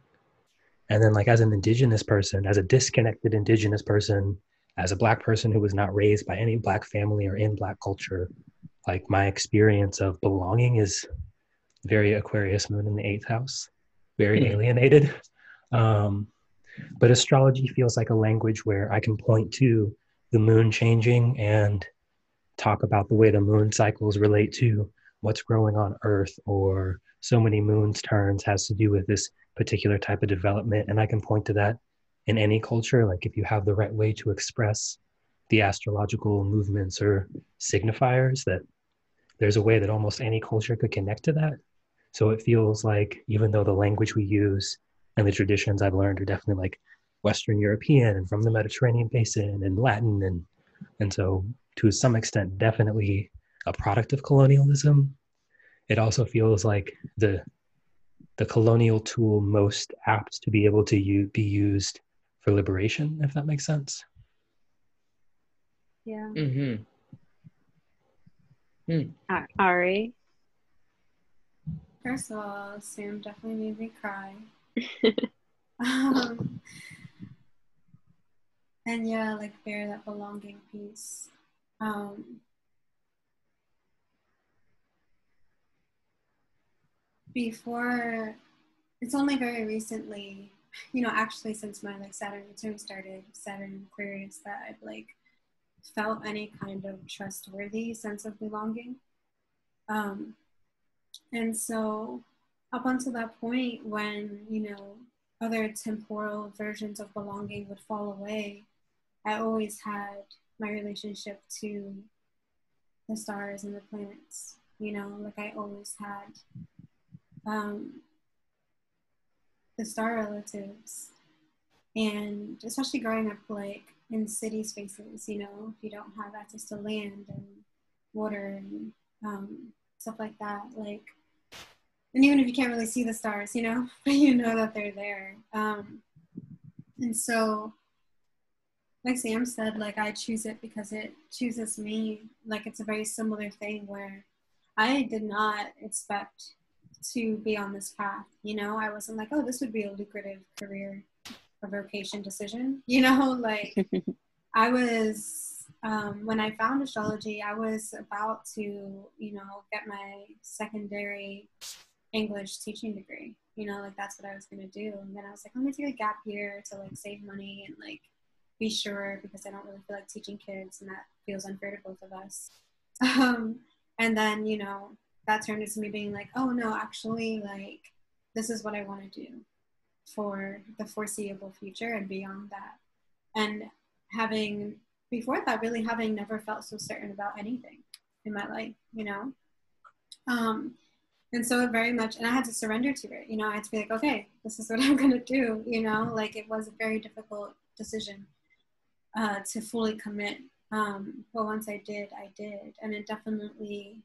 And then, like, as an indigenous person, as a disconnected indigenous person, as a black person who was not raised by any black family or in black culture, like my experience of belonging is very Aquarius moon in the eighth house, very mm. alienated. Um, but astrology feels like a language where I can point to the moon changing and talk about the way the moon cycles relate to what's growing on earth or so many moons turns has to do with this particular type of development and i can point to that in any culture like if you have the right way to express the astrological movements or signifiers that there's a way that almost any culture could connect to that. So it feels like even though the language we use and the traditions i've learned are definitely like western european and from the mediterranean basin and latin and and so to some extent definitely a product of colonialism it also feels like the the colonial tool most apt to be able to u- be used for liberation if that makes sense yeah. Mm-hmm. Mm. ari? First of all sam definitely made me cry. Um, and yeah like bear that belonging piece. Um, before it's only very recently you know actually since my like saturn return started saturn aquarius that i've like felt any kind of trustworthy sense of belonging. Um and so up until that point when you know other temporal versions of belonging would fall away i always had my relationship to the stars and the planets you know like i always had um, the star relatives. And especially growing up like in city spaces you know if you don't have access to land and water and um, stuff like that like and even if you can't really see the stars you know but you know that they're there. Um, and so like sam said like i choose it because it chooses me. Like it's a very similar thing where i did not expect to be on this path. You know, I wasn't like, oh, this would be a lucrative career or vocation decision. You know, like I was, um, when I found astrology, I was about to, you know, get my secondary English teaching degree. You know, like that's what I was going to do. And then I was like, I'm going to take a gap year to like save money and like be sure because I don't really feel like teaching kids and that feels unfair to both of us. Um, and then, you know, that turned into me being like, oh no, actually, like, this is what I want to do for the foreseeable future and beyond that. And having, before that, really having never felt so certain about anything in my life, you know? Um, and so very much and i had to surrender to it you know i had to be like okay this is what i'm going to do you know like it was a very difficult decision uh, to fully commit um, but once i did i did and it definitely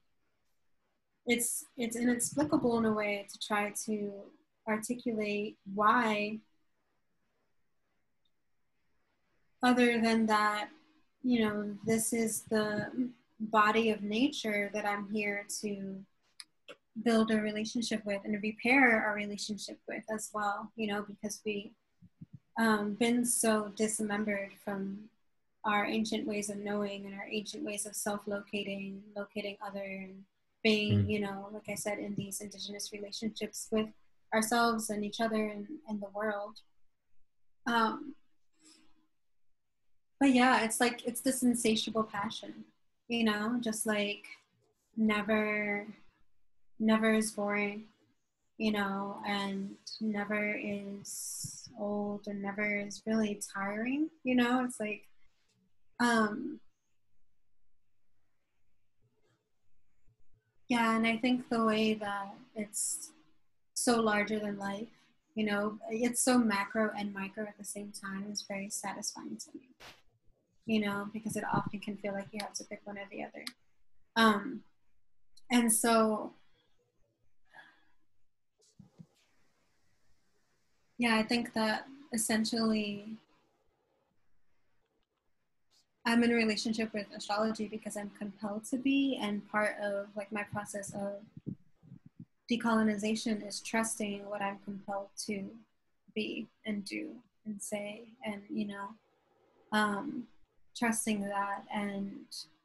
it's it's inexplicable in a way to try to articulate why other than that you know this is the body of nature that i'm here to build a relationship with and repair our relationship with as well you know because we um, been so dismembered from our ancient ways of knowing and our ancient ways of self-locating locating other and being mm. you know like i said in these indigenous relationships with ourselves and each other and, and the world. Um, but yeah it's like it's this insatiable passion you know just like never never is boring you know and never is old and never is really tiring you know it's like um yeah and i think the way that it's so larger than life you know it's so macro and micro at the same time It's very satisfying to me you know because it often can feel like you have to pick one or the other. Um and so yeah i think that essentially i'm in a relationship with astrology because i'm compelled to be and part of like my process of decolonization is trusting what I'm compelled to be and do and say, and you know, um, trusting that and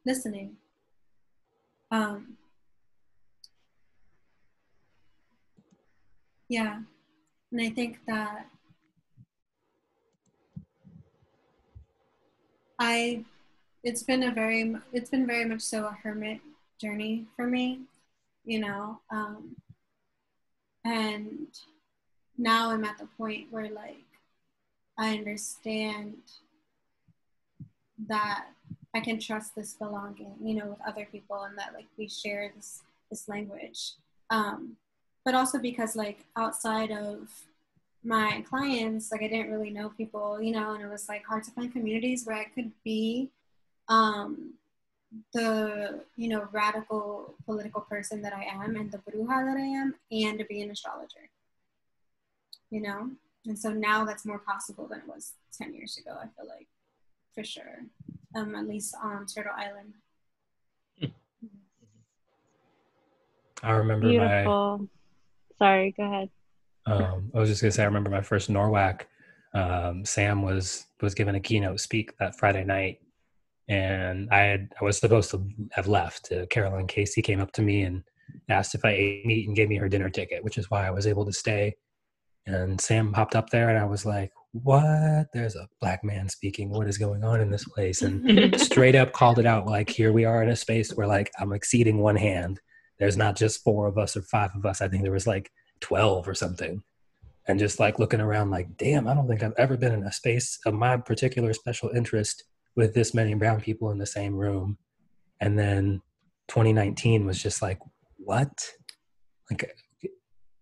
listening. Um, yeah, and I think that I, it's been a very, it's been very much so a hermit journey for me, you know. Um, and now i'm at the point where like i understand that i can trust this belonging you know with other people and that like we share this this language. Um but also because like outside of my clients like i didn't really know people you know and it was like hard to find communities where i could be um the you know radical political person that I am and the bruja that I am and to be an astrologer. You know? And so now that's more possible than it was 10 years ago, I feel like, for sure. Um, at least on Turtle Island. I remember Beautiful. my. Sorry, go ahead. Um, I was just gonna say, I remember my first NORWAC. Um, Sam was was given a keynote speak that Friday night, and I had I was supposed to have left. Uh, Caroline Casey came up to me and asked if I ate meat and gave me her dinner ticket, which is why I was able to stay. And Sam popped up there, and I was like, "What? There's a black man speaking. What is going on in this place?" And straight up called it out, like, "Here we are in a space where like I'm exceeding one hand. There's not just four of us or five of us. I think there was like twelve or something." And just like looking around, like, damn, I don't think I've ever been in a space of my particular special interest with this many brown people in the same room. And then 2019 was just like what? Like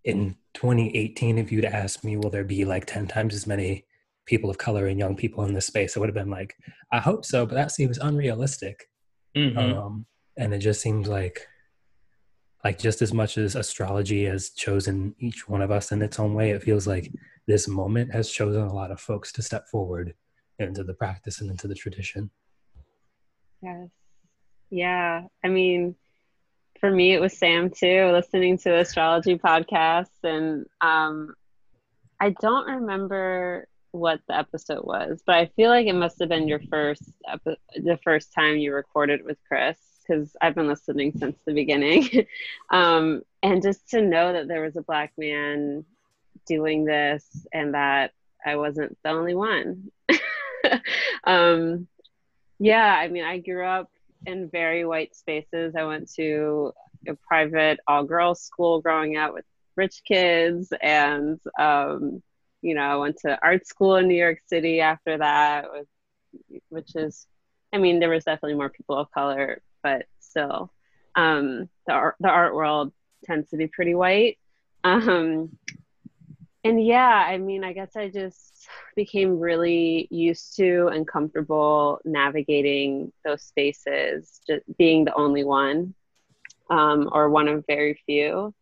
in 2018 if you'd asked me will there be like 10 times as many people of color and young people in this space? It would have been like i hope so but that seems unrealistic. Mm-hmm. um, and it just seems like like just as much as astrology has chosen each one of us in its own way it feels like this moment has chosen a lot of folks to step forward into the practice and into the tradition. Yes. Yeah. I mean, for me, it was Sam too, listening to astrology podcasts. And um, I don't remember what the episode was, but I feel like it must have been your first, epi- the first time you recorded with Chris, because I've been listening since the beginning. um, and just to know that there was a Black man doing this and that I wasn't the only one. um, yeah, I mean, I grew up in very white spaces. I went to a private all girls school growing up with rich kids, and um, you know, I went to art school in New York City after that, with, which is, I mean, there was definitely more people of color, but still, um, the art, the art world tends to be pretty white. Um, and yeah, I mean, I guess I just became really used to and comfortable navigating those spaces, just being the only one um, or one of very few.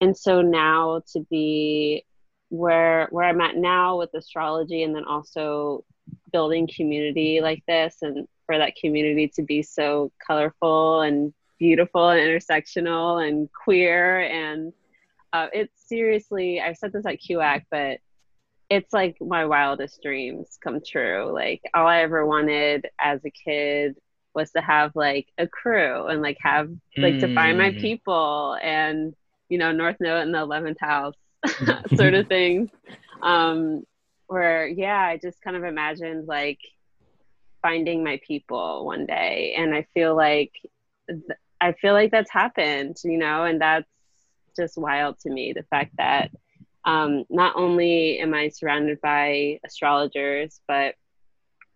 And so now to be where where I'm at now with astrology, and then also building community like this, and for that community to be so colorful and beautiful and intersectional and queer and uh, it's seriously i've said this at QAC, but it's like my wildest dreams come true like all i ever wanted as a kid was to have like a crew and like have like mm. to find my mm. people and you know north node in the 11th house sort of thing um where yeah i just kind of imagined like finding my people one day and i feel like i feel like that's happened you know and that's just wild to me the fact that um, not only am i surrounded by astrologers but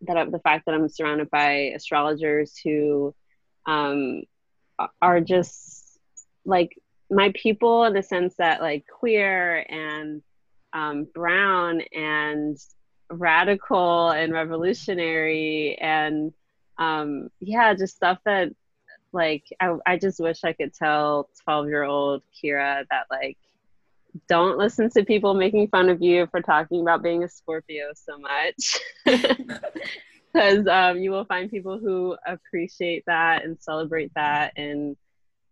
that the fact that i'm surrounded by astrologers who um, are just like my people in the sense that like queer and um, brown and radical and revolutionary and um, yeah, just stuff that like I, I just wish I could tell 12 year old Kirah that like don't listen to people making fun of you for talking about being a Scorpio so much. Because um, you will find people who appreciate that and celebrate that and,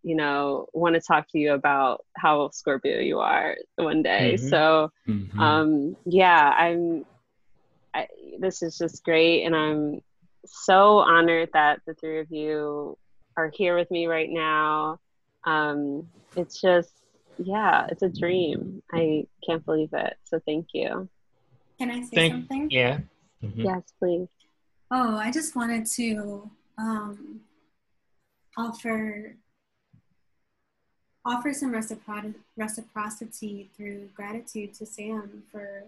you know, want to talk to you about how Scorpio you are one day. Mm-hmm. So, mm-hmm. Um, yeah, I'm I, this is just great, and I'm so honored that the three of you are here with me right now. Um, it's just, yeah, it's a dream. I can't believe it. So thank you. Can I say thank, something? Yeah. Mm-hmm. Yes, please. Oh, I just wanted to um, offer offer some reciprocity through gratitude to Sam for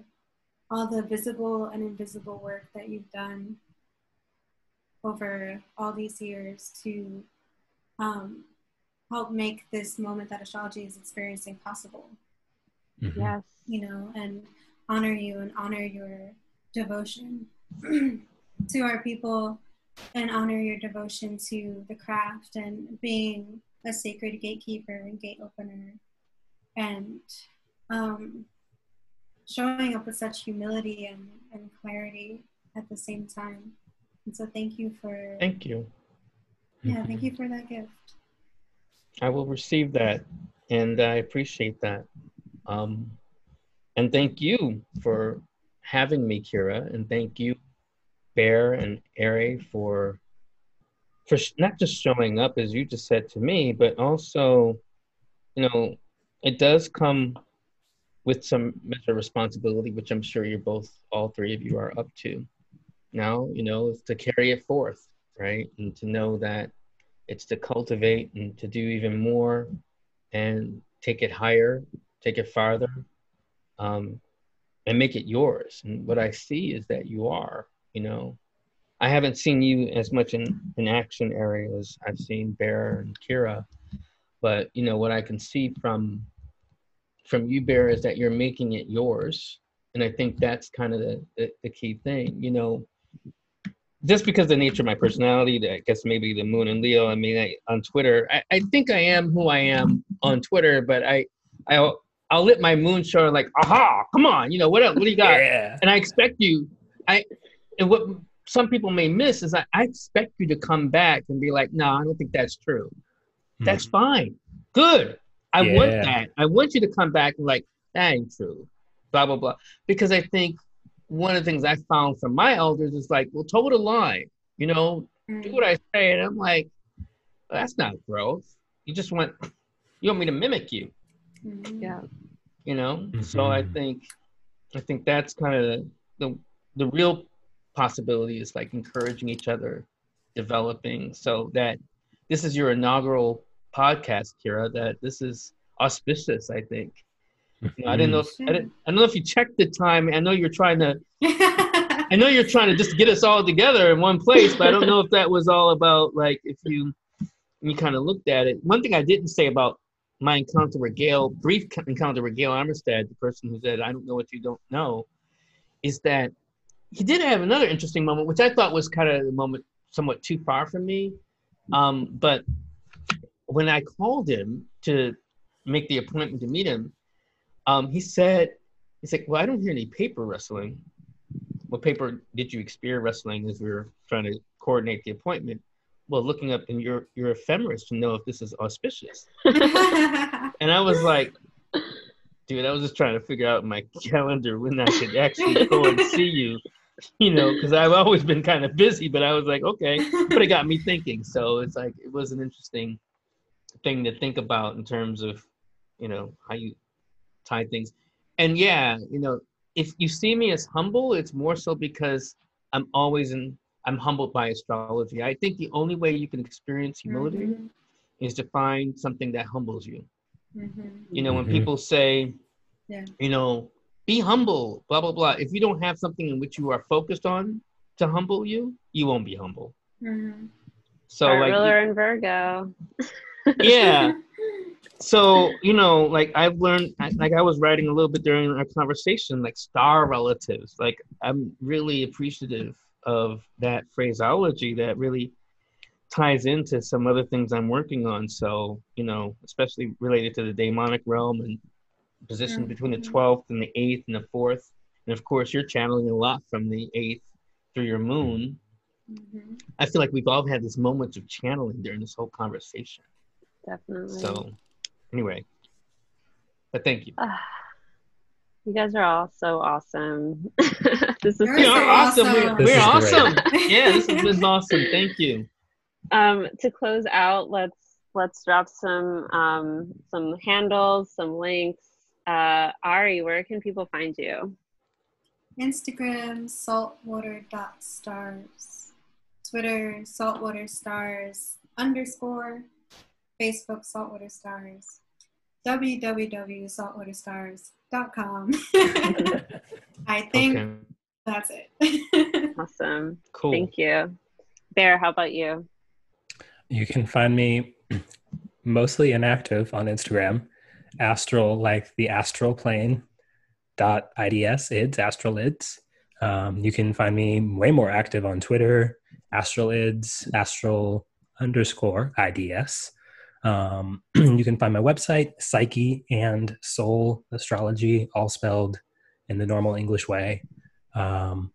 all the visible and invisible work that you've done over all these years to um, help make this moment that astrology is experiencing possible. Mm-hmm. Yes. You know, and honor you and honor your devotion to our people and honor your devotion to the craft and being a sacred gatekeeper and gate opener and um, showing up with such humility and, and clarity at the same time. And so thank you for Thank you. Yeah, thank you for that gift. I will receive that and I appreciate that. Um, and thank you for having me, Kirah, and thank you, Bear and Ari, for for not just showing up as you just said to me, but also, you know, it does come with some measure of responsibility, which I'm sure you're both, all three of you are up to. Now, you know, is to carry it forth, right? And to know that it's to cultivate and to do even more and take it higher, take it farther, um, and make it yours. And what I see is that you are, you know. I haven't seen you as much in, in action areas. I've seen Bear and Kirah, but you know what I can see from from you, Bear, is that you're making it yours. And I think that's kind of the, the, the key thing, you know, just because of the nature of my personality, I guess maybe the moon and Leo, I mean, I, on Twitter, I, I think I am who I am on Twitter, but I, I, I'll let my moon show like, aha, come on, you know, what, what do you got? yeah. And I expect you, I, and what some people may miss is that I expect you to come back and be like, no, I don't think that's true. Hmm. That's fine. Good. I yeah. want that. I want you to come back and like, that ain't true. Blah blah blah. Because I think one of the things I found from my elders is like, well, toe the line, you know, mm-hmm. do mm. what I say. And I'm like, well, that's not growth. You just want you want me to mimic you. Mm-hmm. Yeah. You know? Mm-hmm. So I think I think that's kind of the the real possibility is like encouraging each other, developing so that this is your inaugural podcast, Kirah, that this is auspicious, I think. You know, I didn't know. I, didn't, I don't know if you checked the time. I know you're trying to. I know you're trying to just get us all together in one place, but I don't know if that was all about like if you you kind of looked at it. One thing I didn't say about my encounter with Gail, brief encounter with Gail Armistead, the person who said, I don't know what you don't know, is that he did have another interesting moment, which I thought was kind of the moment somewhat too far from me. Um, but when I called him to make the appointment to meet him, um, he said, he's like, well, I don't hear any paper wrestling. What paper did you experience wrestling as we were trying to coordinate the appointment? well, looking up in your your ephemeris to know if this is auspicious. and I was like, dude, I was just trying to figure out my calendar when I could actually go and see you. You know, because I've always been kind of busy, but I was like, okay, but it got me thinking. So it's like it was an interesting thing to think about in terms of, you know, how you tie things. And yeah, you know, if you see me as humble, it's more so because I'm always in I'm humbled by astrology. I think the only way you can experience humility mm-hmm. is to find something that humbles you. Mm-hmm. You know, when mm-hmm. people say, yeah. you know, be humble, blah, blah, blah. If you don't have something in which you are focused on to humble you, you won't be humble. Mm-hmm. So, Our like, ruler in Virgo. yeah. So, you know, like I've learned, like I was writing a little bit during our conversation, like star relatives. Like I'm really appreciative of that phraseology that really ties into some other things I'm working on. So, you know, especially related to the daemonic realm and position mm-hmm. between the 12th and the 8th and the 4th. And of course, you're channeling a lot from the 8th through your moon. Mm-hmm. I feel like we've all had this moment of channeling during this whole conversation. Definitely. So, anyway, but thank you. Ah. You guys are all so awesome. this is we are awesome. awesome. We're, we're awesome. yeah, this has been awesome. Thank you. Um, to close out, let's let's drop some um, some handles, some links. Uh, Ari, where can people find you? Instagram saltwater.stars, Twitter saltwater stars underscore, Facebook saltwater stars, www.saltwaterstars.com. I think okay. that's it. awesome. Cool. Thank you. Bear, how about you? You can find me mostly inactive on Instagram. Astral, like the astral plane dot ids ids astralids. Um, you can find me way more active on Twitter, astralids, astral underscore ids. Um, you can find my website, Psyche and Soul Astrology, all spelled in the normal English way. Um,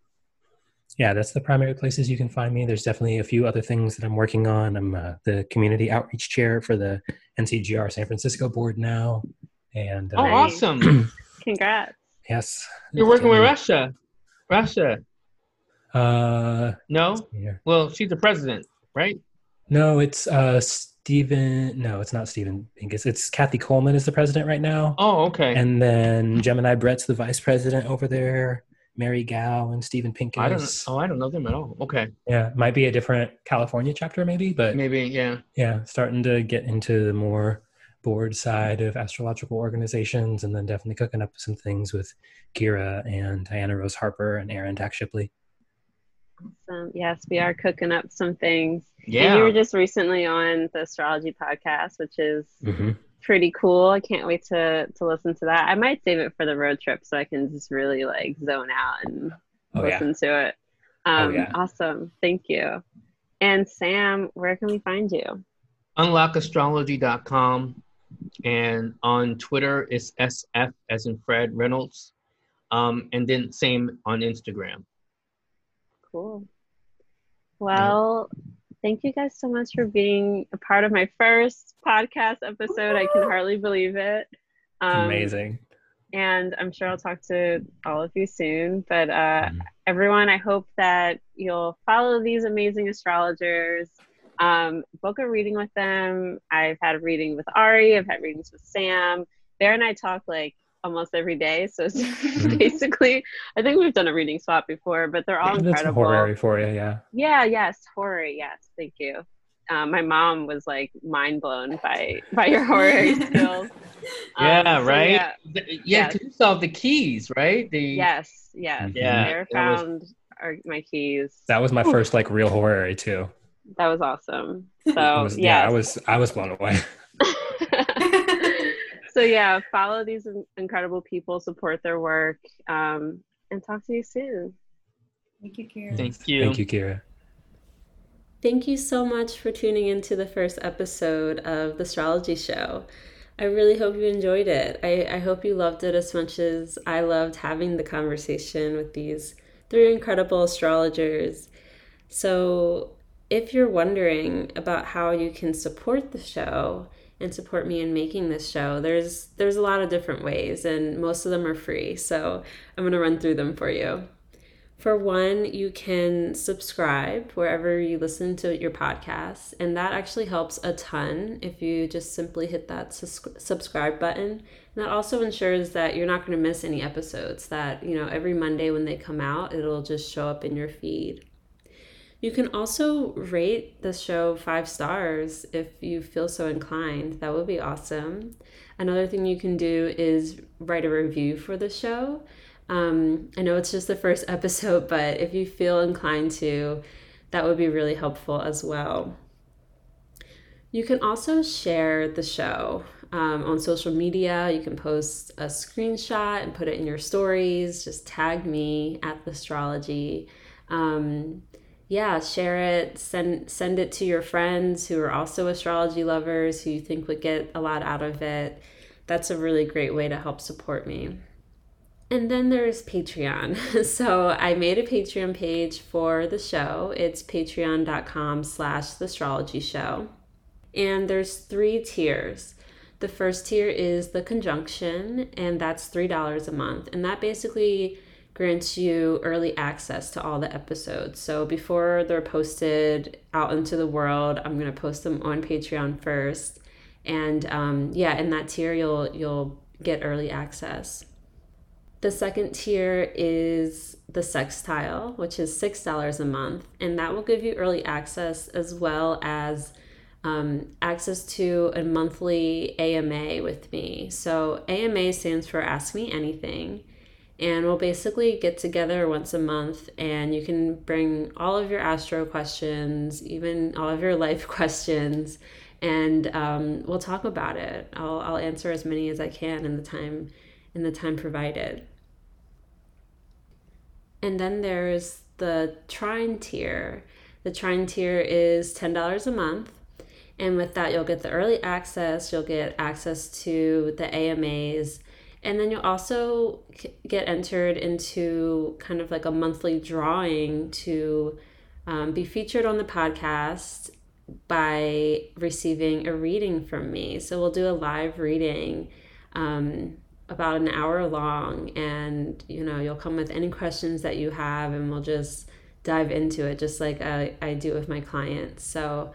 yeah, that's the primary places you can find me. There's definitely a few other things that I'm working on. I'm uh, the community outreach chair for the NCGR San Francisco board now. And uh, oh, awesome! Congrats. Yes. You're working with Russia. Russia. Uh, no. Well, she's the president, right? No, it's uh, Stephen, no, it's not Stephen Pincus. It's Kathy Coleman is the president right now. Oh, okay. And then Gemini Brett's the vice president over there. Mary Gao and Stephen Pincus. I don't. Oh, I don't know them at all. Okay. Yeah, might be a different California chapter, maybe, but maybe, yeah. Yeah, starting to get into the more board side of astrological organizations, and then definitely cooking up some things with Kirah and Diana Rose Harper and Aaron Tack Shipley. Awesome. Yes, we are cooking up some things. Yeah. And you were just recently on the astrology podcast, which is mm-hmm. pretty cool. I can't wait to to listen to that. I might save it for the road trip so I can just really like zone out and oh, listen yeah. to it. Oh, um, oh, yeah. Awesome. Thank you. And Sam, where can we find you? Unlockastrology.com. And on Twitter, it's SF as in Fred Reynolds. Um, and then same on Instagram. Cool. Well, thank you guys so much for being a part of my first podcast episode. I can hardly believe it. Um, Amazing. And I'm sure I'll talk to all of you soon. But uh, mm. everyone, I hope that you'll follow these amazing astrologers, um, book a reading with them. I've had a reading with Ari, I've had readings with Sam. Bear and I talk like almost every day. So it's mm-hmm. basically, I think we've done a reading swap before, but they're all yeah, incredible. horary for you, yeah. Yeah, yes, horary, yes. Thank you. Um, my mom was like mind blown by by your horror skills. yeah, um, so right. Yeah, yeah, yes. you solved the keys, right? The yes, yes. Yeah, Claire found was... our, my keys. That was my first like real horary too. That was awesome. So was, yeah, I was I was blown away. so yeah, follow these incredible people, support their work, um, and talk to you soon. Thank you, Kirah. Thank you. Thank you, Kirah. Thank you so much for tuning into the first episode of the Astrology Show. I really hope you enjoyed it. I, I hope you loved it as much as I loved having the conversation with these three incredible astrologers. So, if you're wondering about how you can support the show and support me in making this show, there's there's a lot of different ways and most of them are free. So, I'm going to run through them for you. For one, you can subscribe wherever you listen to your podcast, and that actually helps a ton if you just simply hit that sus- subscribe button. And that also ensures that you're not going to miss any episodes, that, you know, every Monday when they come out, it'll just show up in your feed. You can also rate the show five stars if you feel so inclined. That would be awesome. Another thing you can do is write a review for the show. Um, I know it's just the first episode, but if you feel inclined to, that would be really helpful as well. You can also share the show um, on social media. You can post a screenshot and put it in your stories. Just tag me at thestrology. Um, yeah, share it. Send send it to your friends who are also astrology lovers who you think would get a lot out of it. That's a really great way to help support me. And then there's Patreon. So I made a Patreon page for the show. It's patreon.com slash thestrologyshow. And there's three tiers. The first tier is the conjunction, and that's $3 a month. And that basically grants you early access to all the episodes. So before they're posted out into the world, I'm gonna post them on Patreon first. And um, yeah, in that tier, you'll you'll get early access. The second tier is the Sextile, which is $6 a month, and that will give you early access as well as um, access to a monthly AMA with me. So, AMA stands for Ask Me Anything, and we'll basically get together once a month and you can bring all of your astro questions, even all of your life questions, and um, we'll talk about it. I'll, I'll answer as many as I can in the time in the time provided. And then there's the Trine tier. The Trine tier is $10 a month. And with that, you'll get the early access, you'll get access to the AMAs, and then you'll also get entered into kind of like a monthly drawing to um, be featured on the podcast by receiving a reading from me. So we'll do a live reading um, about an hour long and you know you'll come with any questions that you have and we'll just dive into it just like I, I do with my clients so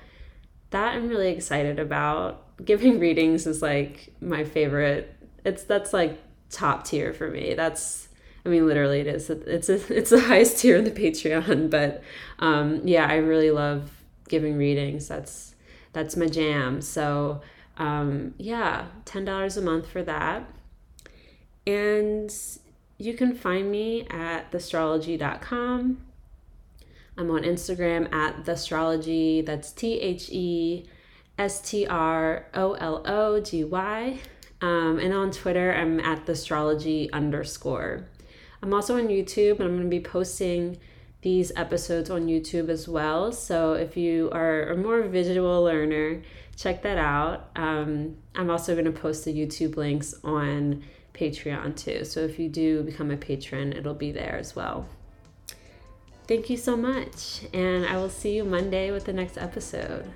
that i'm really excited about giving readings is like my favorite it's that's like top tier for me that's i mean literally it is it's a, it's the highest tier in the patreon but um, yeah i really love giving readings that's that's my jam so um, yeah $10 a month for that and you can find me at thestrology.com. I'm on Instagram at thestrology. That's T H E S T R O L O G Y. Um, and on Twitter, I'm at thestrology underscore. I'm also on YouTube and I'm going to be posting these episodes on YouTube as well. So if you are a more visual learner, check that out. Um, I'm also going to post the YouTube links on Patreon too. So if you do become a patron, it'll be there as well. Thank you so much, and I will see you Monday with the next episode.